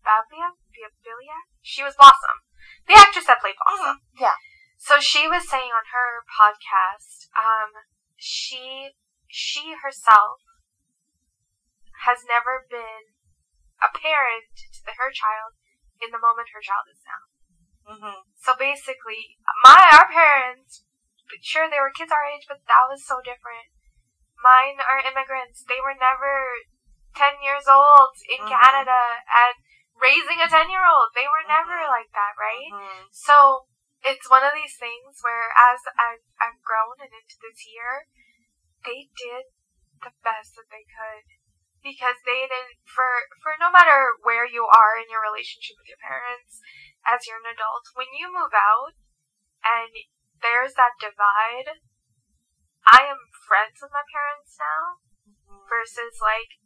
Babia Bilia? She was Blossom. The actress that played Blossom. Yeah. So she was saying on her podcast, um, she she herself has never been a parent to the, her child in the moment her child is now. Mm-hmm. So basically, my our parents, sure they were kids our age, but that was so different. Mine are immigrants. They were never ten years old in Mhm. Canada and raising a ten year old. They were never Mhm. like that, right? Mm-hmm. So it's one of these things where as I've, I've grown and into this year, they did the best that they could. Because they didn't, for, for no matter where you are in your relationship with your parents, as you're an adult, when you move out and there's that divide, I am friends with my parents now versus like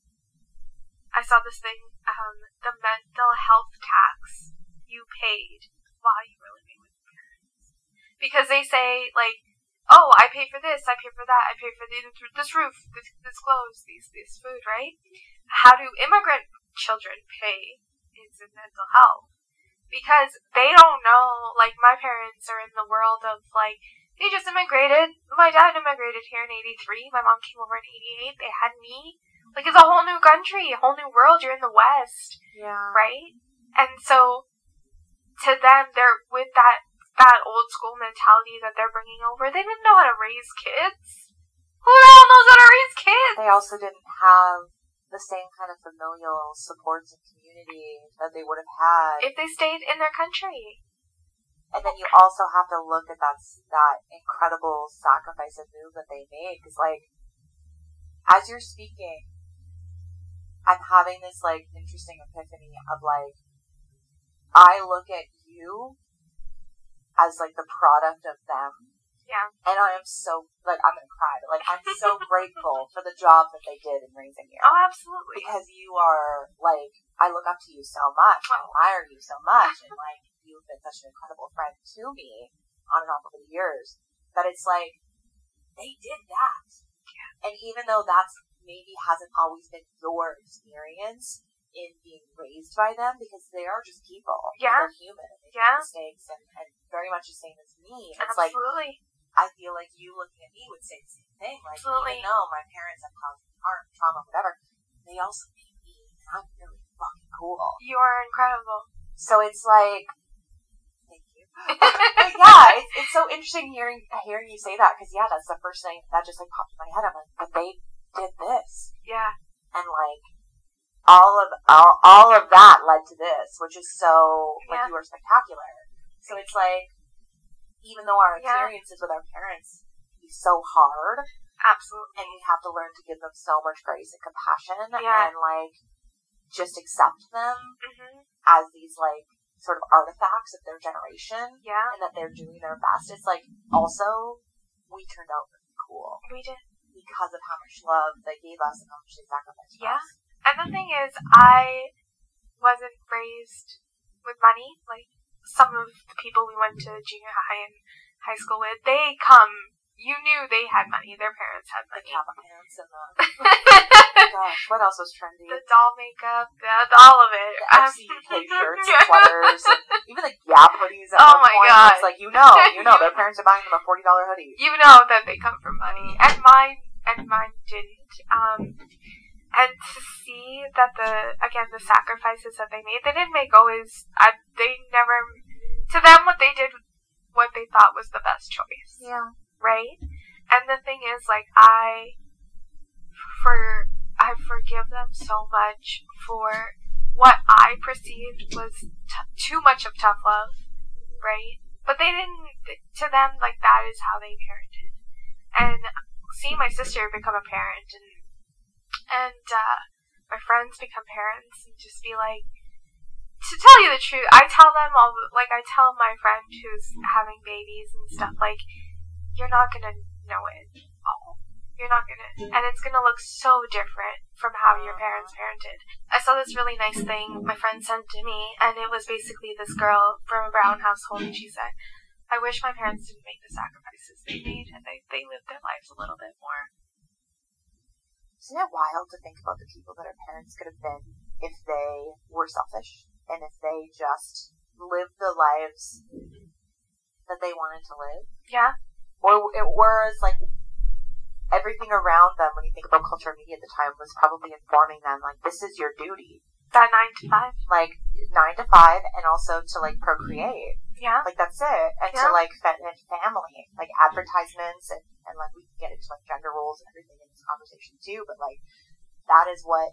I saw this thing, um, the mental health tax you paid while you were living with your parents. Because they say like, oh, I pay for this, I pay for that, I pay for the, this roof, this, this clothes, these this food, right? How do immigrant children pay is in mental health? Because they don't know, like my parents are in the world of like, they just immigrated. My dad immigrated here in 83. My mom came over in 88. They had me. Like, it's a whole new country, a whole new world. You're in the West, Yeah. right? And so, to them, they're with that, that old school mentality that they're bringing over. They didn't know how to raise kids. Who the hell knows how to raise kids? They also didn't have the same kind of familial supports and community that they would have had. If they stayed in their country. And then you also have to look at that that incredible sacrifice and move that they made. Because like, as you're speaking, I'm having this like interesting epiphany of like, I look at you as like the product of them, Yeah. and I am so like I'm gonna cry, but like I'm so grateful for the job that they did in raising you Oh, absolutely. because you are like I look up to you so much, I admire you so much, and like you've been such an incredible friend to me on and off over the years that it's like they did that, Yeah. and even though that's maybe hasn't always been your experience in being raised by them because they are just people, Yeah. they're human, and they Yeah. make mistakes, and, and very much the same as me. It's like absolutely. I feel like you looking at me would say the same thing. Like, Absolutely. even though my parents have caused me harm, trauma, whatever, they also made me, and I'm really fucking cool. you are incredible. So it's like, thank you. yeah, it's, it's so interesting hearing hearing you say that because yeah, that's the first thing that just like popped in my head. I'm like, but they did this, yeah. and like all of all, all of that led to this, which is so like you are spectacular. So it's like, even though our Yeah. experiences with our parents can be so hard, Absolutely. and we have to learn to give them so much grace and compassion Yeah. and like just accept them hmm as these like sort of artifacts of their generation Yeah. and that they're doing their best. It's like also we turned out really cool We did. because of how much love they gave us and how much they sacrificed for Yeah. us. And the thing is, I wasn't raised with money. Like some of the people we went to junior high and high school with, they come. You knew they had money. Their parents had money. The pants and the gosh, what else was trendy? the doll makeup, the, the all of it. The Um, FCK shirts and sweaters, and even the Gap hoodies. At Oh one my point, God. It's like you know, you know, their parents are buying them a forty dollar hoodie. you know that they come from money, and mine and mine didn't. Um, and to see that the again the sacrifices that they made, they didn't make always. I, they never. To them, what they did, what they thought was the best choice, Yeah. right? And the thing is, like I, for I forgive them so much for what I perceived was t- too much of tough love, right? But they didn't. To them, like that is how they parented. And seeing my sister become a parent and and uh, my friends become parents and just be like, to tell you the truth, I tell them all like I tell my friend who's having babies and stuff like, you're not gonna know it all. You're not gonna, and it's gonna look so different from how your parents parented. I saw this really nice thing my friend sent to me, and it was basically this girl from a brown household, and she said, "I wish my parents didn't make the sacrifices they made, and they they lived their lives a little bit more." Isn't it wild to think about the people that our parents could have been if they were selfish and if they just lived the lives that they wanted to live? Yeah. Or it was like everything around them, when you think about culture and media at the time, was probably informing them like this is your duty, That nine to five. like nine to five, and also to like procreate. Yeah. Like that's it, and Yeah. to like fit in family, like advertisements, and and like we can get into like gender roles and everything in this conversation too. But like that is what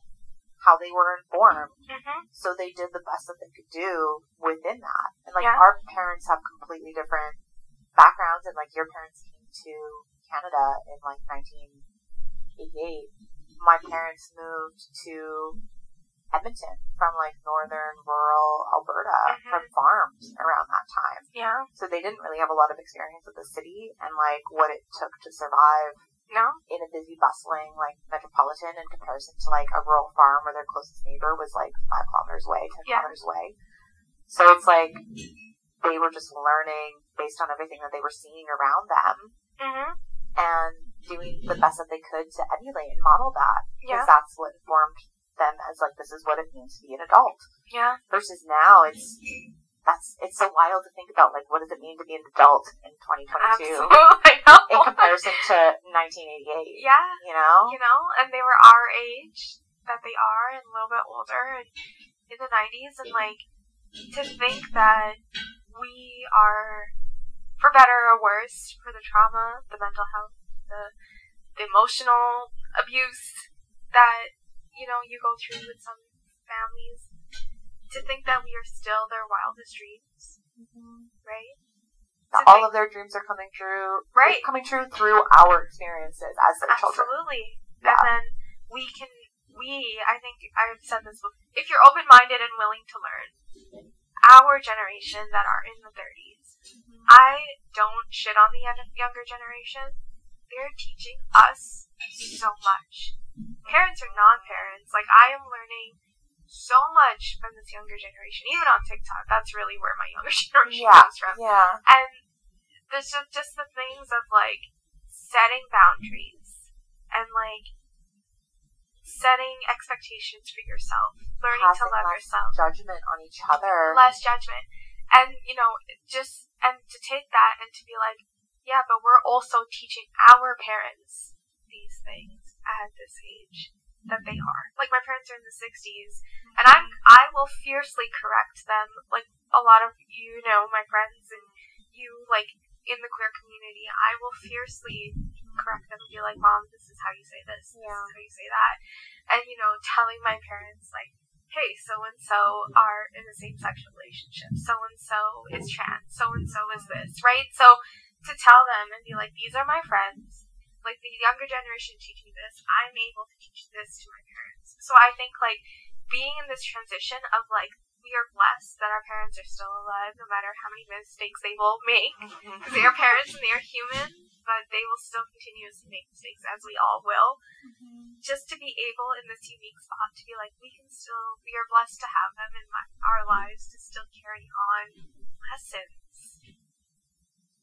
how they were informed, Mhm. so they did the best that they could do within that. And like Yeah. our parents have completely different backgrounds, and like your parents came to Canada in like 1988. My parents moved to Edmonton from like northern rural Alberta Mhm. from farms around that time. Yeah. So they didn't really have a lot of experience with the city and like what it took to survive No. in a busy, bustling like metropolitan in comparison to like a rural farm where their closest neighbor was like five kilometers away, ten Yeah. kilometers away. So it's like they were just learning based on everything that they were seeing around them Mhm. and doing the best that they could to emulate and model that because Yeah. that's what informed them as like this is what it means to be an adult Yeah. versus now it's that's it's so wild to think about like what does it mean to be an adult in 2022 Absolutely. I know. in comparison to 1988 Yeah. you know you know, and they were our age that they are and a little bit older and in the 90s and like to think that we are for better or worse for the trauma, the mental health, the the emotional abuse that you know you go through with some families to think that we are still their wildest dreams, mm-hmm. right? that To all think- of their dreams are coming true Right. coming true through our experiences as their children Absolutely. Yeah. And then we can, we, I think I've said this before, if you're open minded and willing to learn, our generation that are in the 30s, mm-hmm. I don't shit on the younger generation. They're teaching us so much. Parents or non parents, like, I am learning so much from this younger generation, even on TikTok. That's really where my younger generation yeah comes from. yeah. And there's just, just the things of like setting boundaries and like setting expectations for yourself, learning to love less yourself, judgment on each other. Less judgment, and you know, just and to take that and to be like, yeah, but we're also teaching our parents these things at this age that they are. Like my parents are in the 60s, and I'm I will fiercely correct them. Like a lot of you know my friends and you like in the queer community, I will fiercely correct them and be like, "Mom, this is how you say this. This Yeah. is how you say that," and you know, telling my parents like. Hey, so and so are in the same sex relationship. So and so is trans. So and so is this, right? So to tell them and be like, these are my friends. Like the younger generation teach me this. I'm able to teach this to my parents. So I think like being in this transition of like we are blessed that our parents are still alive, no matter how many mistakes they will make, because they are parents and they are human, but they will still continuously make mistakes, as we all will. Mm-hmm. Just to be able in this unique spot to be like, we can still, we are blessed to have them in my, our lives to still carry on lessons.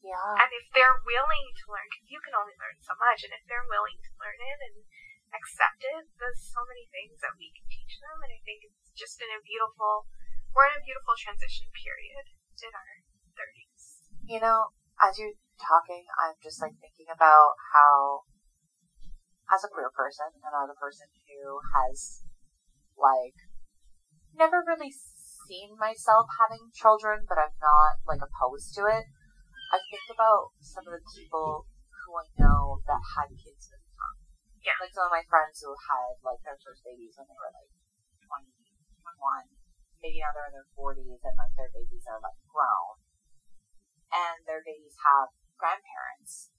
Yeah And if they're willing to learn, because you can only learn so much, and if they're willing to learn it and accept it, there's so many things that we can teach them, and I think it's just in a beautiful, we're in a beautiful transition period in our 30s. You know, as you're talking, I'm just like thinking about how, as a queer person and as a person who has, like, never really seen myself having children, but I'm not, like, opposed to it. I think about some of the people who I know that had kids really young. Yeah. Like some of my friends who had, like, their first babies when they were, like, 20, one, maybe now they're in their forties and like their babies are like grown, and their babies have grandparents.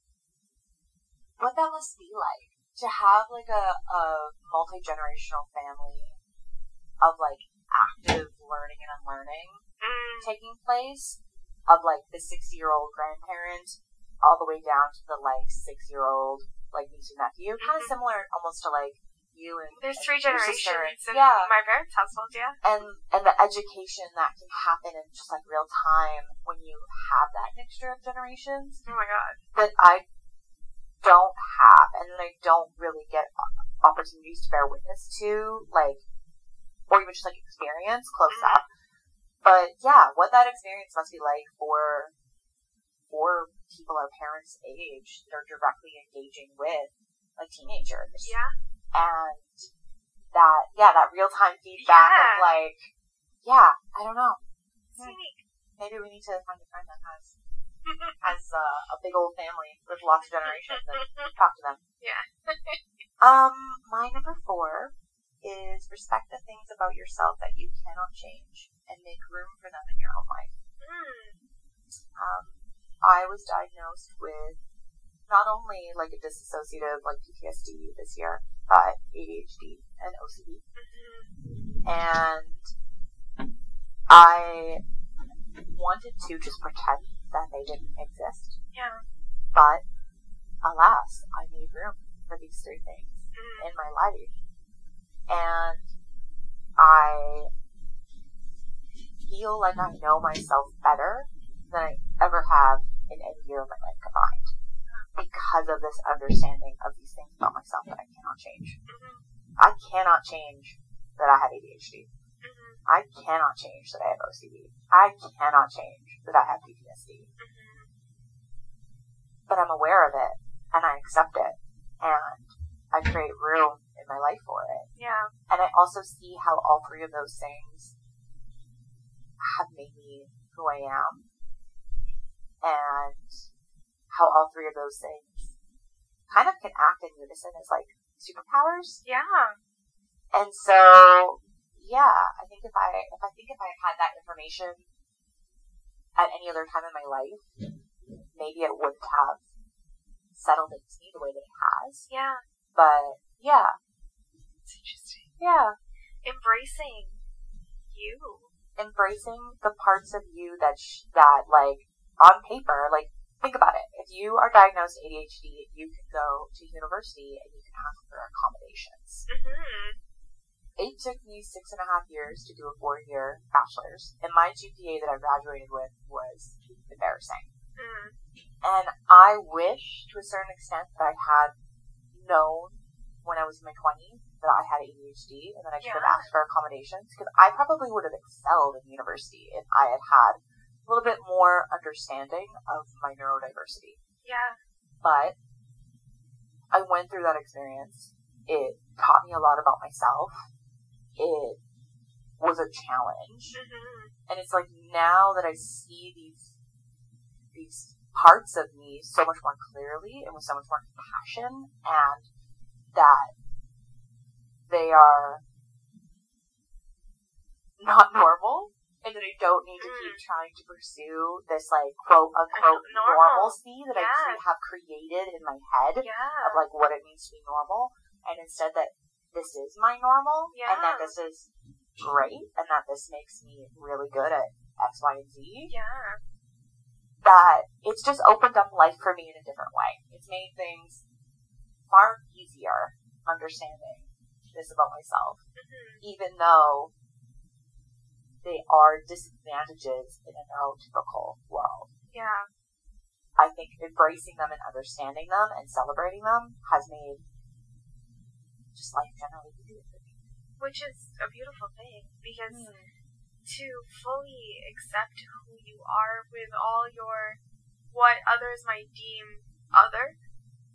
What that must be like to have like a, a multi generational family of like active learning and unlearning Mm. taking place of like the 60 year old grandparent all the way down to the like six year old like niece and nephew. Kind of similar almost to like you and There's three your generations in Yeah. my parents' household, yeah. and and the education that can happen in just like real time when you have that mixture of generations Oh my god. that I don't have and that I don't really get opportunities to bear witness to, like, or even just like experience close Mhm. up. But yeah, what that experience must be like for for people our parents' age that are directly engaging with like teenagers Yeah. and that yeah that real time feedback Yeah. of like yeah I don't know maybe we need to find a friend that has has uh, a big old family with lots of generations and talk to them. Yeah. um, my number four is respect the things about yourself that you cannot change and make room for them in your own life. Mm. Um, I was diagnosed with not only like a dissociative like PTSD this year, but ADHD and OCD. Mhm. and I wanted to just pretend that they didn't exist. Yeah. But alas, I made room for these three things Mm. in my life. And I feel like I know myself better than I ever have in any year of my life combined. Because of this understanding of these things about myself that I cannot change. Mhm. I cannot change that I have ADHD. Mhm. I cannot change that I have OCD. I cannot change that I have PTSD. Mhm. But I'm aware of it and I accept it and I create room in my life for it. Yeah. And I also see how all three of those things have made me who I am and how all three of those things kind of can act in unison as like superpowers. Yeah. And so, yeah, I think if I if I think if I had that information at any other time in my life, maybe it wouldn't have settled into me the way that it has. Yeah. But yeah, It's interesting. yeah, Embracing you. Embracing the parts of you that sh- that like on paper, like think about it. If you are diagnosed ADHD, you can go to university and you can ask for accommodations. Mhm. It took me six and a half years to do a four year bachelor's, and my GPA that I graduated with was embarrassing. Mm. And I wish, to a certain extent, that I had known when I was in my 20s that I had ADHD and that I should have Yeah. asked for accommodations, because I probably would have excelled in university if I had had a little bit more understanding of my neurodiversity. Yeah. But I went through that experience. It taught me a lot about myself. It was a challenge. Mhm. And it's like now that I see these these parts of me so much more clearly and with so much more compassion and that they are not normal and that I don't need to keep mm. trying to pursue this like quote unquote Normal. normalcy that I Yeah. have created in my head Yeah. of like what it means to be normal, and instead that this is my normal, and that this is great, and that this makes me really good at X, Y, and Z. Yeah. That it's just opened up life for me in a different way. It's made things far easier understanding this about myself, Mhm. even though they are disadvantages in a neurotypical world. Yeah. I think embracing them and understanding them and celebrating them has made just life generally easier for me. Which is a beautiful thing because Hmm. to fully accept who you are with all your what others might deem other,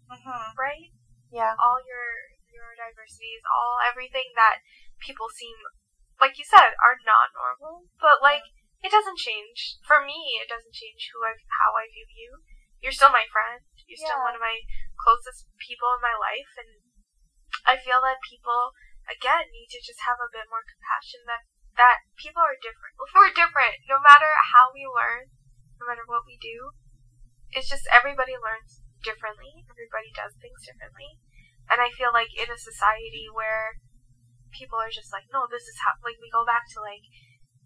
Mm-hmm. right? Yeah. All your your diversities, all everything that people seem like you said are not normal, but like it doesn't change. For me, it doesn't change who I how I view you. You're still my friend. You're still one of my closest people in my life, and I feel that people again need to just have a bit more compassion that that people are different. We're different no matter how we learn, no matter what we do. It's just everybody learns differently. Everybody does things differently. And I feel like in a society where people are just like, no, this is how, like, we go back to, like,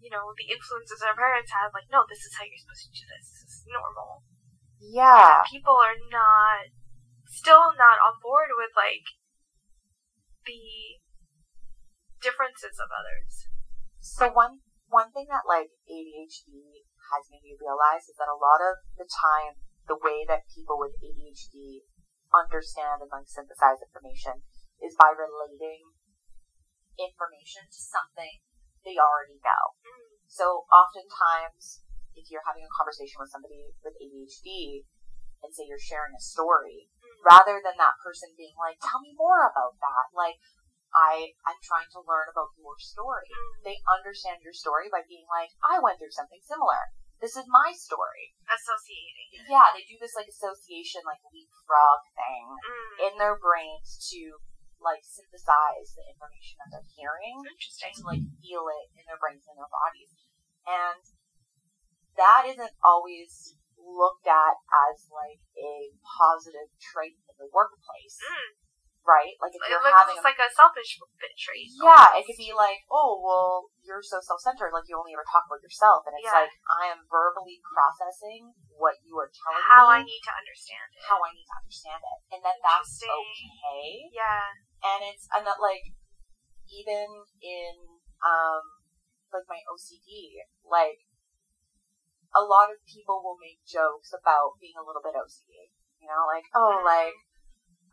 you know, the influences our parents had, like, no, this is how you're supposed to do this. This is normal. Yeah. People are not, still not on board with, like, the differences of others. So one one thing that like ADHD has made me realize is that a lot of the time the way that people with ADHD understand and like synthesize information is by relating information to something they already know. Mm. So oftentimes if you're having a conversation with somebody with ADHD and say you're sharing a story, Mm. rather than that person being like, Tell me more about that, like I I'm trying to learn about your story. Mm. They understand your story by being like, I went through something similar. This is my story. Associating. Yeah, they do this like association, like leapfrog thing Mm. in their brains to like synthesize the information that they're hearing Interesting. to like feel it in their brains and their bodies. And that isn't always looked at as like a positive trait in the workplace, Mm. Right? Like if It you're looks having a like a selfish trait. Yeah, it could be like, oh, well, you're so self-centered, like you only ever talk about yourself, and it's Yeah. like I am verbally processing what you are telling me. how I need to understand it. how I need to understand it, and that that's okay, Yeah. and it's and that like even in um like my OCD, like a lot of people will make jokes about being a little bit OCD, you know, like oh, Mhm. like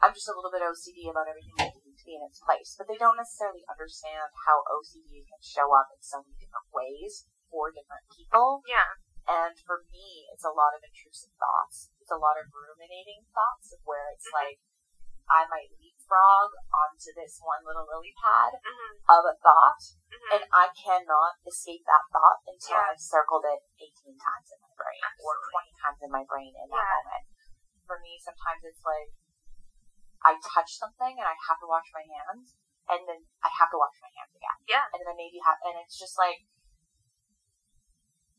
I'm just a little bit OCD about everything needing to be in its place. But they don't necessarily understand how OCD can show up in so many different ways for different people. Yeah. And for me, it's a lot of intrusive thoughts. It's a lot of ruminating thoughts of where it's Mhm. like I might leapfrog onto this one little lily pad hmm of a thought, hmm and I cannot escape that thought until Yeah. I've circled it 18 times in my brain or 20 times in my brain in that moment. For me, sometimes it's like I touch something and I have to wash my hands, and then I have to wash my hands again, Yeah. and then I maybe have, and it's just like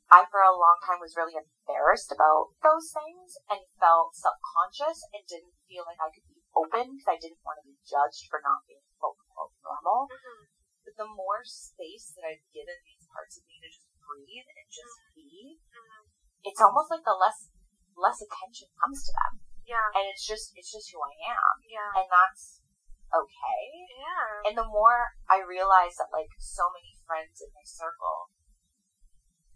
I for a long time was really embarrassed about those things and felt self conscious and didn't feel like I could be open because I didn't want to be judged for not being quote unquote normal. hmm But the more space that I've given these parts of me to just breathe and just be, hmm it's almost like the less less attention comes to them. Yeah. And it's just it's just who I am. Yeah. And that's okay. Yeah. And the more I realize that like so many friends in my circle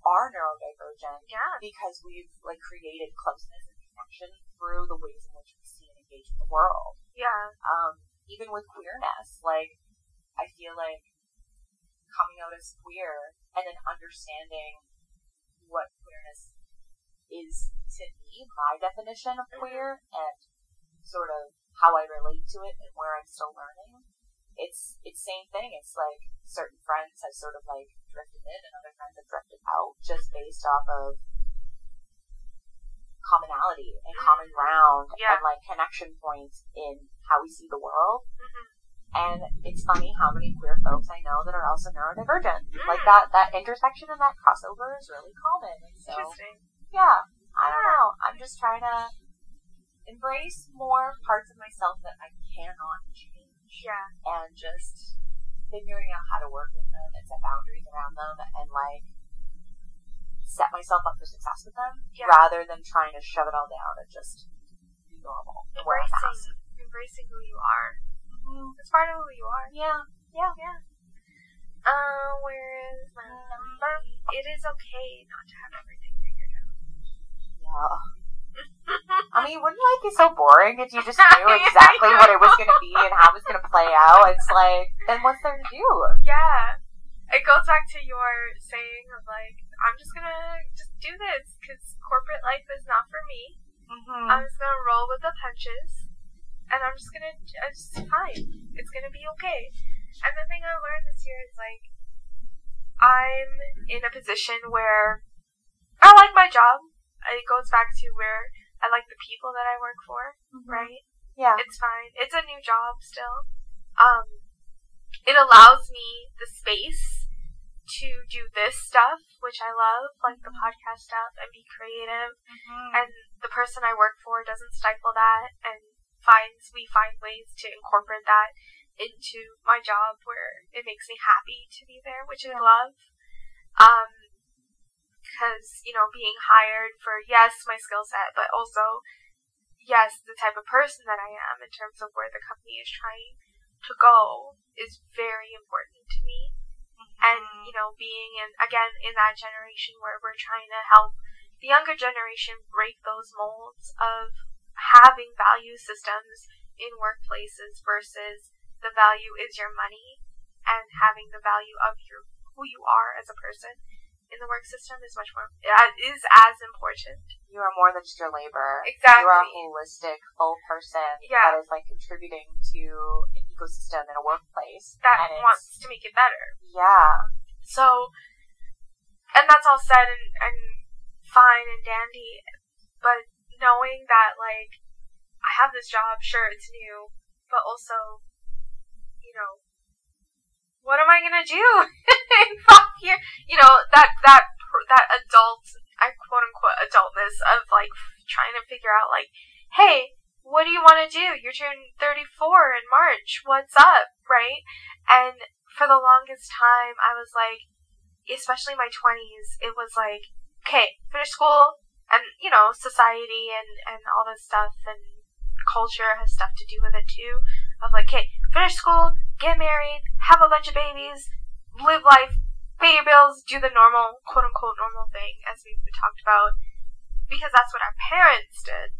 are neurodivergent Yeah. because we've like created closeness and connection through the ways in which we see and engage with the world. Yeah. Um, even with queerness, like I feel like coming out as queer and then understanding what queerness is to me, my definition of queer, and sort of how I relate to it and where I'm still learning. It's it's same thing. It's like certain friends have sort of like drifted in and other friends have drifted out just based off of commonality and common Mm. ground Yeah. and like connection points in how we see the world. hmm And it's funny how many queer folks I know that are also neurodivergent. Mm. Like that that intersection and that crossover is really common. And so Interesting. Yeah, I don't know. I'm just trying to embrace more parts of myself that I cannot change Yeah. and just figuring out how to work with them and set boundaries around them and like set myself up for success with them Yeah. rather than trying to shove it all down and just be normal. and wear a. Embracing, embracing who you are. Mhm. It's part of who you are. Yeah, yeah. Yeah. Uh, where is my number? It is okay not to have everything I mean, wouldn't life be so boring if you just knew exactly what it was going to be and how it was going to play out? It's like, then what's there to do? yeah. It goes back to your saying of like, I'm just gonna just do this because corporate life is not for me. Mm-hmm. I'm just gonna roll with the punches, and I'm just gonna, it's fine. It's gonna be okay. And the thing I learned this year is like, I'm in a position where I like my job. It goes back to where I like the people that I work for, right? Yeah. It's fine. It's a new job still. Um, it allows me the space to do this stuff, which I love, like the podcast stuff, and be creative. Mm-hmm. And the person I work for doesn't stifle that and finds we find ways to incorporate that into my job where it makes me happy to be there, which I love. Um, because you know, being hired for yes, my skill set, but also yes, the type of person that I am in terms of where the company is trying to go is very important to me. And mm-hmm. you know, being in again in that generation where we're trying to help the younger generation break those molds of having value systems in workplaces versus the value is your money and having the value of your who you are as a person in the work system is much more uh, is as important. You are more than just your labor. Exactly. You are a holistic, full person Yeah. that is like contributing to an ecosystem in a workplace. that wants to make it better. Yeah. So, and that's all said and, and fine and dandy, but knowing that, like, I have this job, sure, it's new, but also, you know, what am I gonna do five? You know, that, that, that adult, I quote unquote adultness of, like, trying to figure out, like, hey, what do you want to do? You're turning 34 in March. What's up? Right? And for the longest time, I was like, especially my 20s, it was like, okay, finish school, and, you know, society and, and all this stuff, and culture has stuff to do with it too. Of like, okay, finish school, get married, have a bunch of babies, live life, pay your bills, do the normal, quote unquote, normal thing, as we've talked about, because that's what our parents did.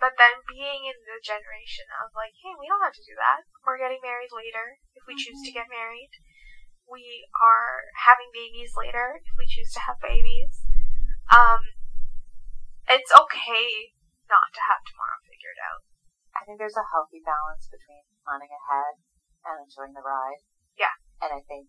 But then being in the generation of like, hey, we don't have to do that. We're getting married later if we choose to get married. We are having babies later if we choose to have babies. Um, it's okay not to have tomorrow figured out. I think there's a healthy balance between planning ahead and enjoying the ride. Yeah. And I think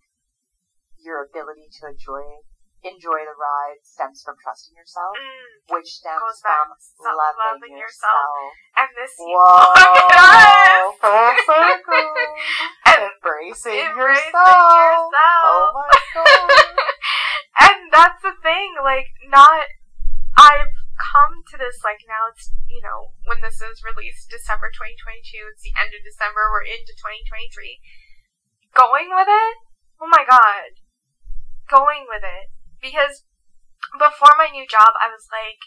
your ability to enjoy enjoy the ride stems from trusting yourself, Mm, which stems from loving, loving yourself. yourself. and this Whoa! Look at us! Full circle. and Embracing, embracing yourself. yourself. Oh my god. and that's the thing, like, not. I've come to this, like, now it's, you know, when this is released, December 2022, it's the end of December, we're into 2023. Going with it? Oh my god. Going with it. Because before my new job, I was like,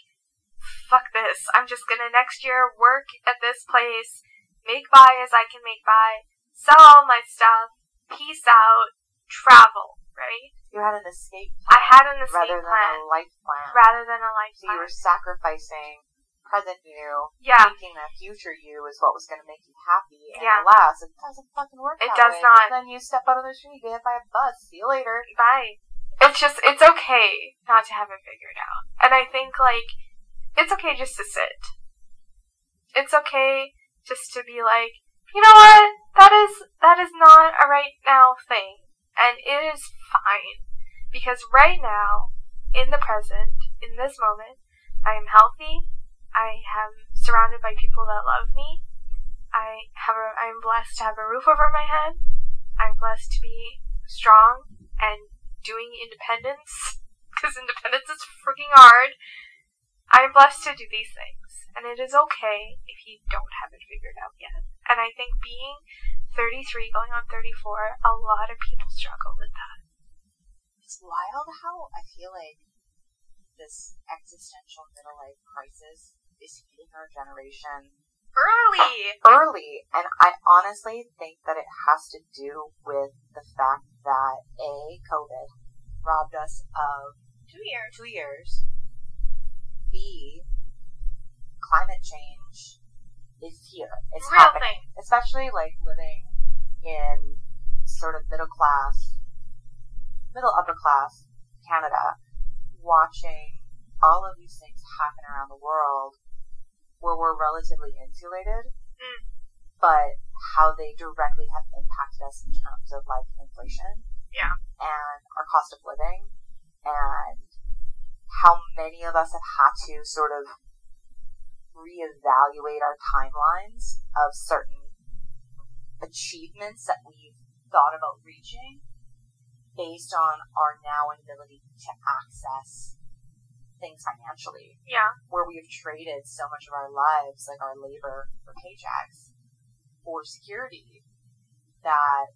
fuck this. I'm just gonna next year work at this place, make by as I can make by, sell all my stuff, peace out, travel, right? You had an escape plan. I plan had an escape plan rather than a life plan. rather than a life So you were sacrificing present you, Yeah, thinking that future you is what was going to make you happy. And Yeah. alas, it doesn't fucking work. It does way. not. then you step out on the street, get hit by a bus. See you later. bye. It's just, it's okay not to have it figured out. And I think, like, it's okay just to sit. It's okay just to be like, you know what? That is, that is not a right now thing. And it is fine. Because right now, in the present, in this moment, I am healthy. I am surrounded by people that love me. I have a, I'm blessed to have a roof over my head. I'm blessed to be strong and doing independence because independence is freaking hard. I'm blessed to do these things, and it is okay if you don't have it figured out yet. And I think being 33, going on 34, a lot of people struggle with that. It's wild how I feel like this existential middle life crisis is hitting our generation Early! early, and I honestly think that it has to do with the fact that a COVID robbed us of Two years. two years. B climate change is here. It's Real happening, thing. especially like living in sort of middle class, middle upper class Canada, watching all of these things happen around the world where we're relatively insulated, Mm. but how they directly have impacted us in terms of like inflation Yeah. and our cost of living and how many of us have had to sort of reevaluate our timelines of certain achievements that we've thought about reaching based on our now inability to access things financially, Yeah. where we have traded so much of our lives, like our labor for paychecks, for security, that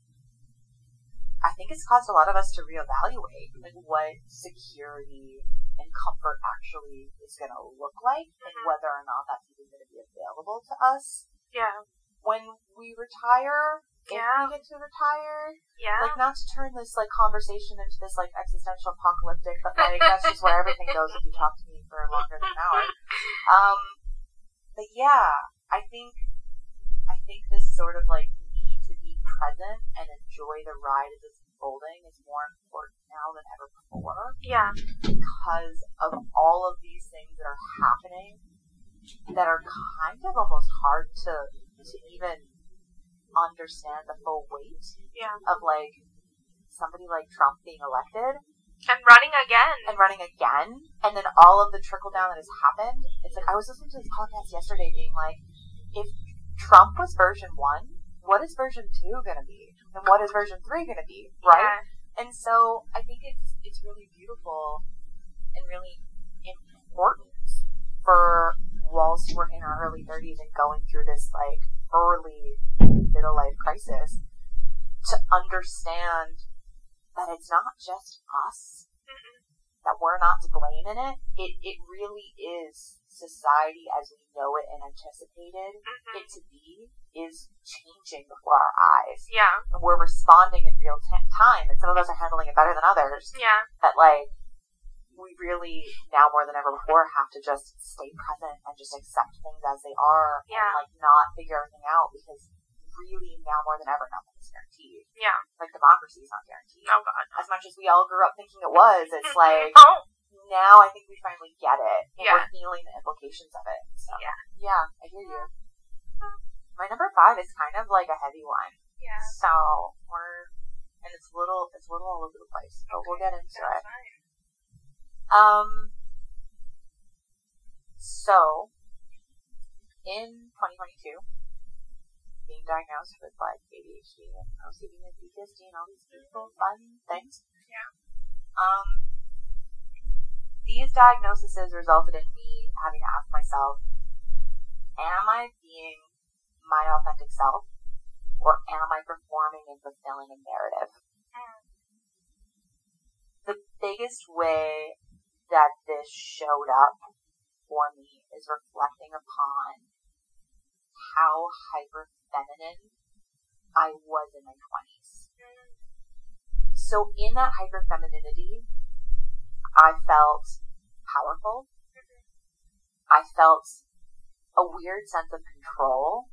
I think it's caused a lot of us to reevaluate like what security and comfort actually is going to look like, and Mhm. whether or not that's even going to be available to us Yeah. when we retire. If Yeah. we get to retire, Yeah. like not to turn this like conversation into this like existential apocalyptic, but like that's just where everything goes if you talk to me for longer than an hour. Um, but yeah, I think I think this sort of like need to be present and enjoy the ride as it's unfolding is more important now than ever before Yeah. because of all of these things that are happening that are kind of almost hard to to even understand the full weight Yeah. of like somebody like Trump being elected And running again. and running again, and then all of the trickle down that has happened. It's like I was listening to this podcast yesterday, being like, if Trump was version one, what is version two going to be, and what is version three going to be, right? And so I think it's it's really beautiful and really important for whilst we're in our early 30s and going through this like early middle life crisis to understand that it's not just us that we're not to blame in it. It it really is society as we know it and anticipated Mhm. it to be is changing before our eyes. Yeah. And we're responding in real t- time, and some of us are handling it better than others. Yeah. But like, we really now more than ever before have to just stay present and just accept things as they are, Yeah. and like not figure everything out because really now more than ever nothing's guaranteed. Yeah. Like democracy is not guaranteed. Oh God. As much as we all grew up thinking it was, it's like Oh. Now I think we finally get it and Yeah. we're feeling the implications of it. So Yeah. yeah, I hear you. My number five is kind of like a heavy one. Yeah. So we're and it's a little it's a little all over the place, but we'll get into That's it. fine. Um so in 2022 being diagnosed with like ADHD and OCD and PTSD and all these beautiful fun things. Yeah. Um these diagnoses resulted in me having to ask myself, am I being my authentic self or am I performing and fulfilling a narrative? Mm. The biggest way that this showed up for me is reflecting upon how hyper feminine I was in my 20s. Mm. So, in that hyper femininity, I felt powerful. I felt a weird sense of control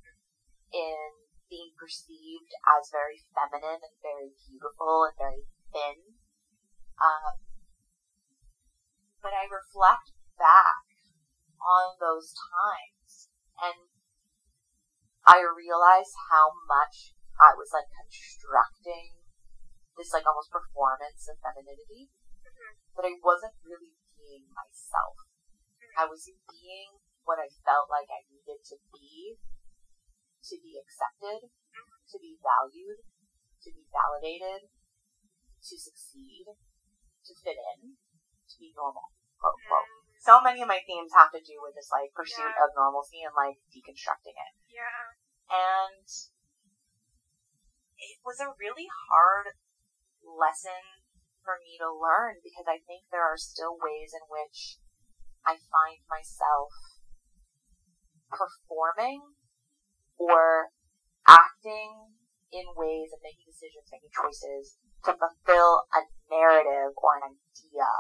in being perceived as very feminine and very beautiful and very thin. Um, but I reflect back on those times and I realize how much I was like constructing this like almost performance of femininity. But I wasn't really being myself. I was being what I felt like I needed to be to be accepted, to be valued, to be validated, to succeed, to fit in, to be normal. Quote, quote. Mm. So many of my themes have to do with this like pursuit Yeah. of normalcy and like deconstructing it. Yeah. And it was a really hard lesson for me to learn because I think there are still ways in which I find myself performing or acting in ways and making decisions, making choices to fulfill a narrative or an idea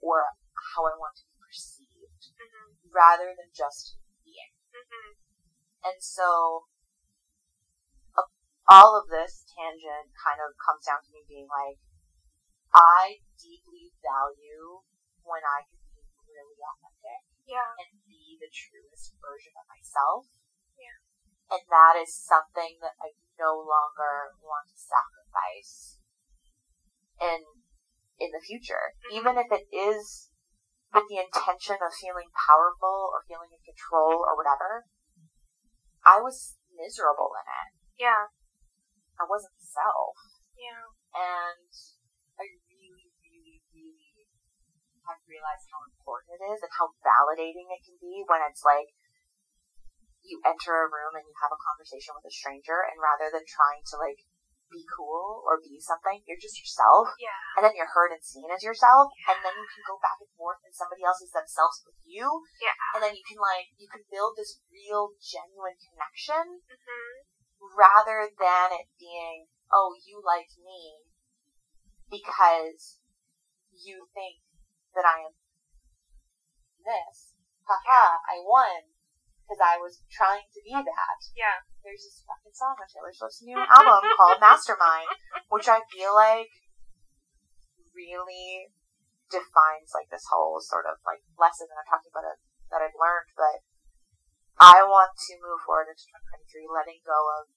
or how I want to be perceived Mhm. rather than just being. Mhm. And so all of this tangent kind of comes down to me being like, I deeply value when I can be really authentic Yeah. and be the truest version of myself. Yeah. And that is something that I no longer want to sacrifice in in the future. Mm-hmm. Even if it is with the intention of feeling powerful or feeling in control or whatever, I was miserable in it. Yeah. I wasn't self. Yeah. And I've realized how important it is and how validating it can be when it's like you enter a room and you have a conversation with a stranger and rather than trying to like be cool or be something, you're just yourself. Yeah. And then you're heard and seen as yourself. And then you can go back and forth and somebody else is themselves with you. Yeah. And then you can like, you can build this real, genuine connection hmm rather than it being, oh, you like me because you think that I am this. Haha, I won because I was trying to be that. Yeah. There's this fucking song on Taylor Swift's new album called Mastermind, which I feel like really defines like this whole sort of like lesson that I'm talking about it, that I've learned. But I want to move forward into 2023, letting go of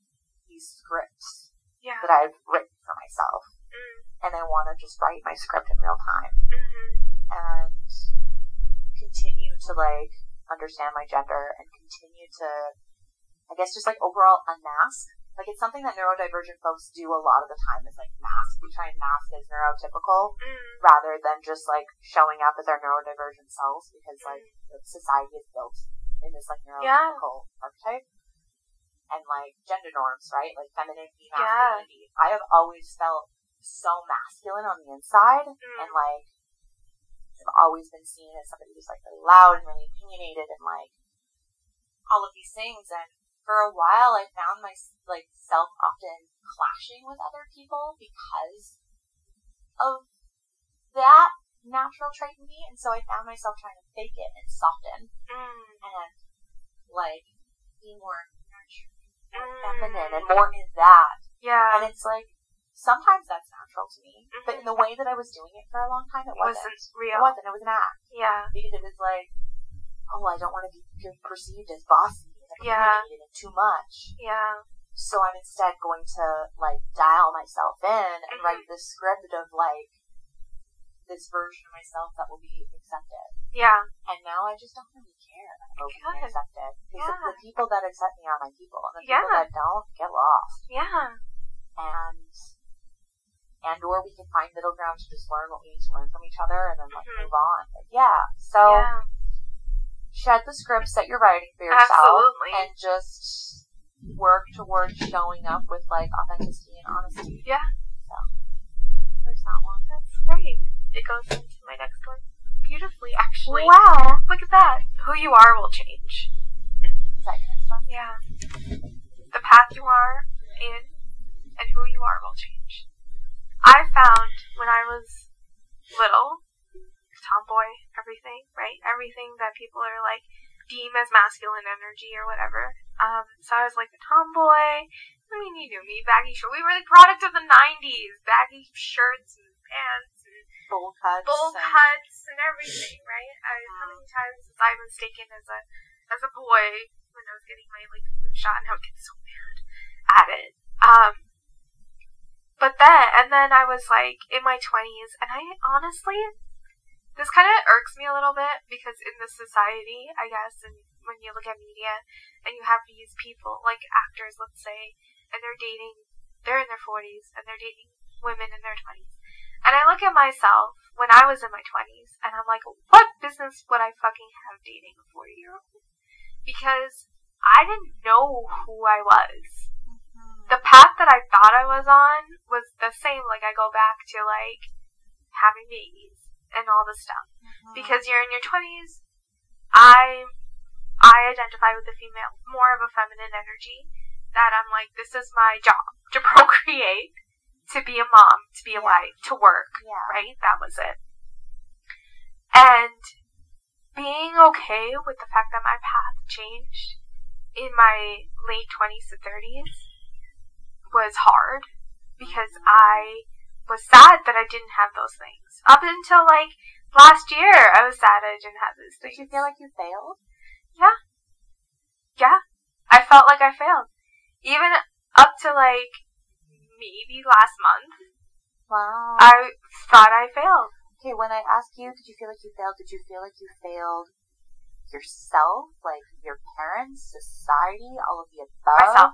these scripts Yeah. that I've written for myself, Mm. and I want to just write my script in real time hmm and continue to like understand my gender and continue to, I guess, just like overall unmask. Like it's something that neurodivergent folks do a lot of the time is like mask. We try and mask as neurotypical Mm. rather than just like showing up as our neurodivergent selves because like the society is built in this like Yeah. neurotypical archetype. And like gender norms, right? Like femininity, Yeah. I have always felt so masculine on the inside Mm. and like I've always been seen as somebody who's like really loud and really opinionated and like all of these things. And for a while, I found my like self often clashing with other people because of that natural trait in me. And so I found myself trying to fake it and soften Mm. and like be more nurturing, more Mm. feminine, and more in that. Yeah. And it's like sometimes that's natural to me, but Mhm. in the way that I was doing it for a long time, it It wasn't. wasn't It wasn't. It was an act Yeah. because it was like, oh, I don't want to be perceived as bossy and Yeah. too much. Yeah. So I'm instead going to like dial myself in and Mhm. write this script of like this version of myself that will be accepted. Yeah. And now I just don't really care that I'm Good. accepted because Yeah. the people that accept me are my people, and the Yeah. people that don't get lost. Yeah. and and or we can find middle ground to just learn what we need to learn from each other and then like Mhm. move on. But yeah, so yeah. shed the scripts that you're writing for yourself Absolutely. and just work towards showing up with like authenticity and honesty. Yeah. So there's that one. That's great. It goes into my next one beautifully, actually. Wow. Look at that. Who you are will change. Is that your next one? Yeah. The path you are in and who you are will change. I found when I was little, tomboy, everything, right? Everything that people are like deem as masculine energy or whatever. Um, so I was like a tomboy. I mean, you knew me, baggy shirt. We were the product of the '90s, baggy shirts and pants and Bowl cuts. bowl and- cuts and everything, right? I, how many times was I mistaken as a as a boy when I was getting my like flu shot, and I would get so mad at it. Um, but then and then I was like in my twenties, and I honestly, this kind of irks me a little bit because in this society, I guess, and when you look at media and you have these people like actors, let's say, and they're dating, they're in their forties and they're dating women in their twenties. And I look at myself when I was in my 20s, and I'm like, what business would I fucking have dating a 40 year old? Because I didn't know who I was. The path that I thought I was on was the same. Like, I go back to, like, having babies and all this stuff. Mhm. Because you're in your 20s, I, I identify with the female, more of a feminine energy, that I'm like, this is my job to procreate, to be a mom, to be a Yeah. wife, to work yeah. right? That was it. And being okay with the fact that my path changed in my late 20s to 30s was hard because I was sad that I didn't have those things. Up until like last year, I was sad I didn't have those Did you feel like you failed? Yeah. Yeah. I felt like I failed. Even up to like maybe last month, Wow. I thought I failed. Okay, when I asked you, did you feel like you failed? Did you feel like you failed yourself, like your parents, society, all of the above? Myself.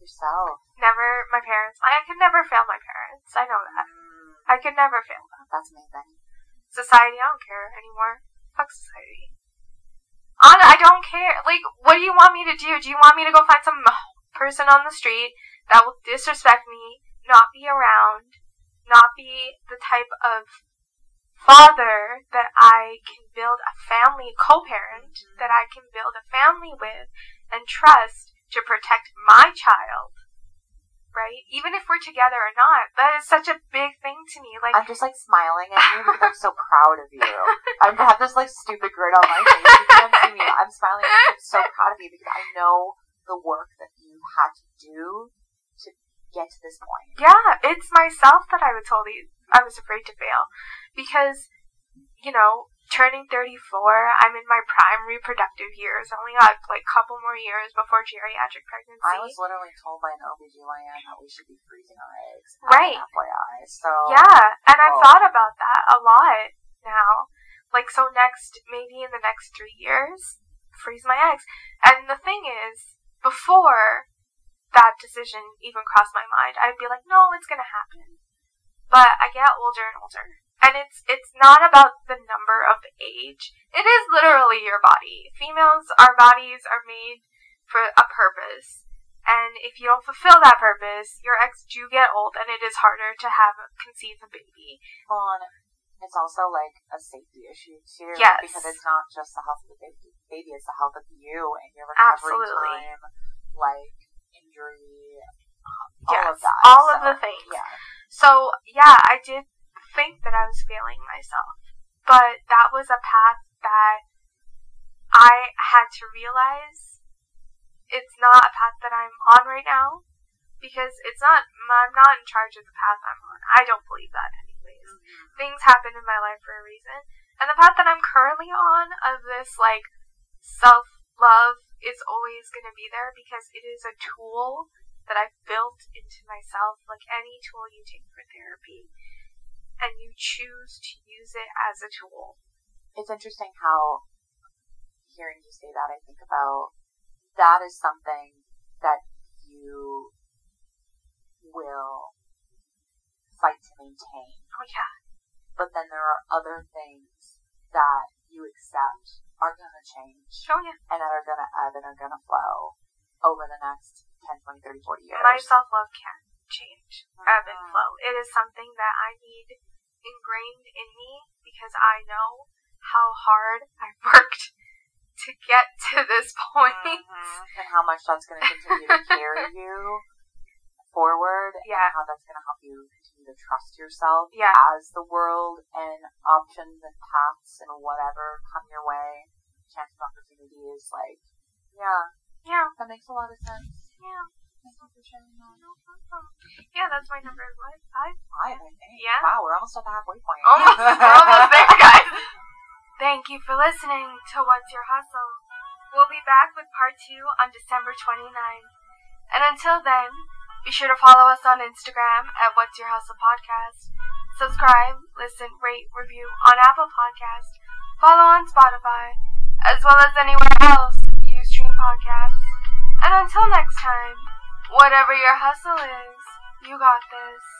Yourself. Never my parents. I could never fail my parents. I know that. Mm, I could never fail them. that's amazing. Society, I don't care anymore. Fuck society. On, I don't care. Like, what do you want me to do? Do you want me to go find some person on the street that will disrespect me, not be around, not be the type of father that I can build a family, co-parent that I can build a family with and trust to protect my child? Right? Even if we're together or not, that is such a big thing to me. Like I'm just like smiling at you because I'm so proud of you. I have this like stupid grin on my face. You can't see me. I'm smiling because I'm so proud of you because I know the work that you had to do to get to this point. Yeah, it's myself that I was told I was afraid to fail because, you know, turning 34, I'm in my prime reproductive years. I only got like a couple more years before geriatric pregnancy. I was literally told by an OBGYN that we should be freezing our eggs. Right. FYI. So Yeah, and I've Oh. thought about that a lot now. Like, so next, maybe in the next three years, freeze my eggs. And the thing is, before that decision even crossed my mind, I'd be like, no, it's gonna happen. But I get older and older. And it's it's not about the number of age. It is literally your body. Females, our bodies are made for a purpose. And if you don't fulfill that purpose, your eggs do get old and it is harder to have conceive a baby. Well, and it's also like a safety issue too. Yes. Because it's not just the health of the baby, baby it's the health of you and your recovery Absolutely. time, like injury, um, all Yes, of that. all of the things. Yeah. So yeah, I did think that I was failing myself. But that was a path that I had to realize it's not a path that I'm on right now because it's not I'm not in charge of the path I'm on. I don't believe that anyways. Mm-hmm. Things happen in my life for a reason. And the path that I'm currently on of this like self love is always going to be there because it is a tool that I've built into myself like any tool you take for therapy and you choose to use it as a tool. It's interesting how hearing you say that, I think about that is something that you will fight to maintain. Oh yeah. But then there are other things that you accept are going to change Oh yeah. and that are going to ebb and are going to flow over the next 10, 20, 30, 40 years. My self love can't change, ebb and Mhm. flow. It is something that I need ingrained in me because I know how hard I've worked to get to this point. Mhm. And how much that's going to continue to carry you forward Yeah. and how that's going to help you continue to trust yourself Yeah. as the world and options and paths and whatever come your way, chance of opportunity is like, yeah, Yeah. that makes a lot of sense. Yeah. Thank you for sharing that. No problem. Yeah, that's my number what? Five? Five, I think. Yeah. Wow, we're almost at the halfway point. Almost, we're almost there, guys. Thank you for listening to What's Your Hustle. We'll be back with part two on December 29th. And until then, be sure to follow us on Instagram at What's Your Hustle Podcast. Subscribe, listen, rate, review on Apple Podcast. Follow on Spotify, as well as anywhere else you stream podcasts. And until next time, whatever your hustle is, you got this.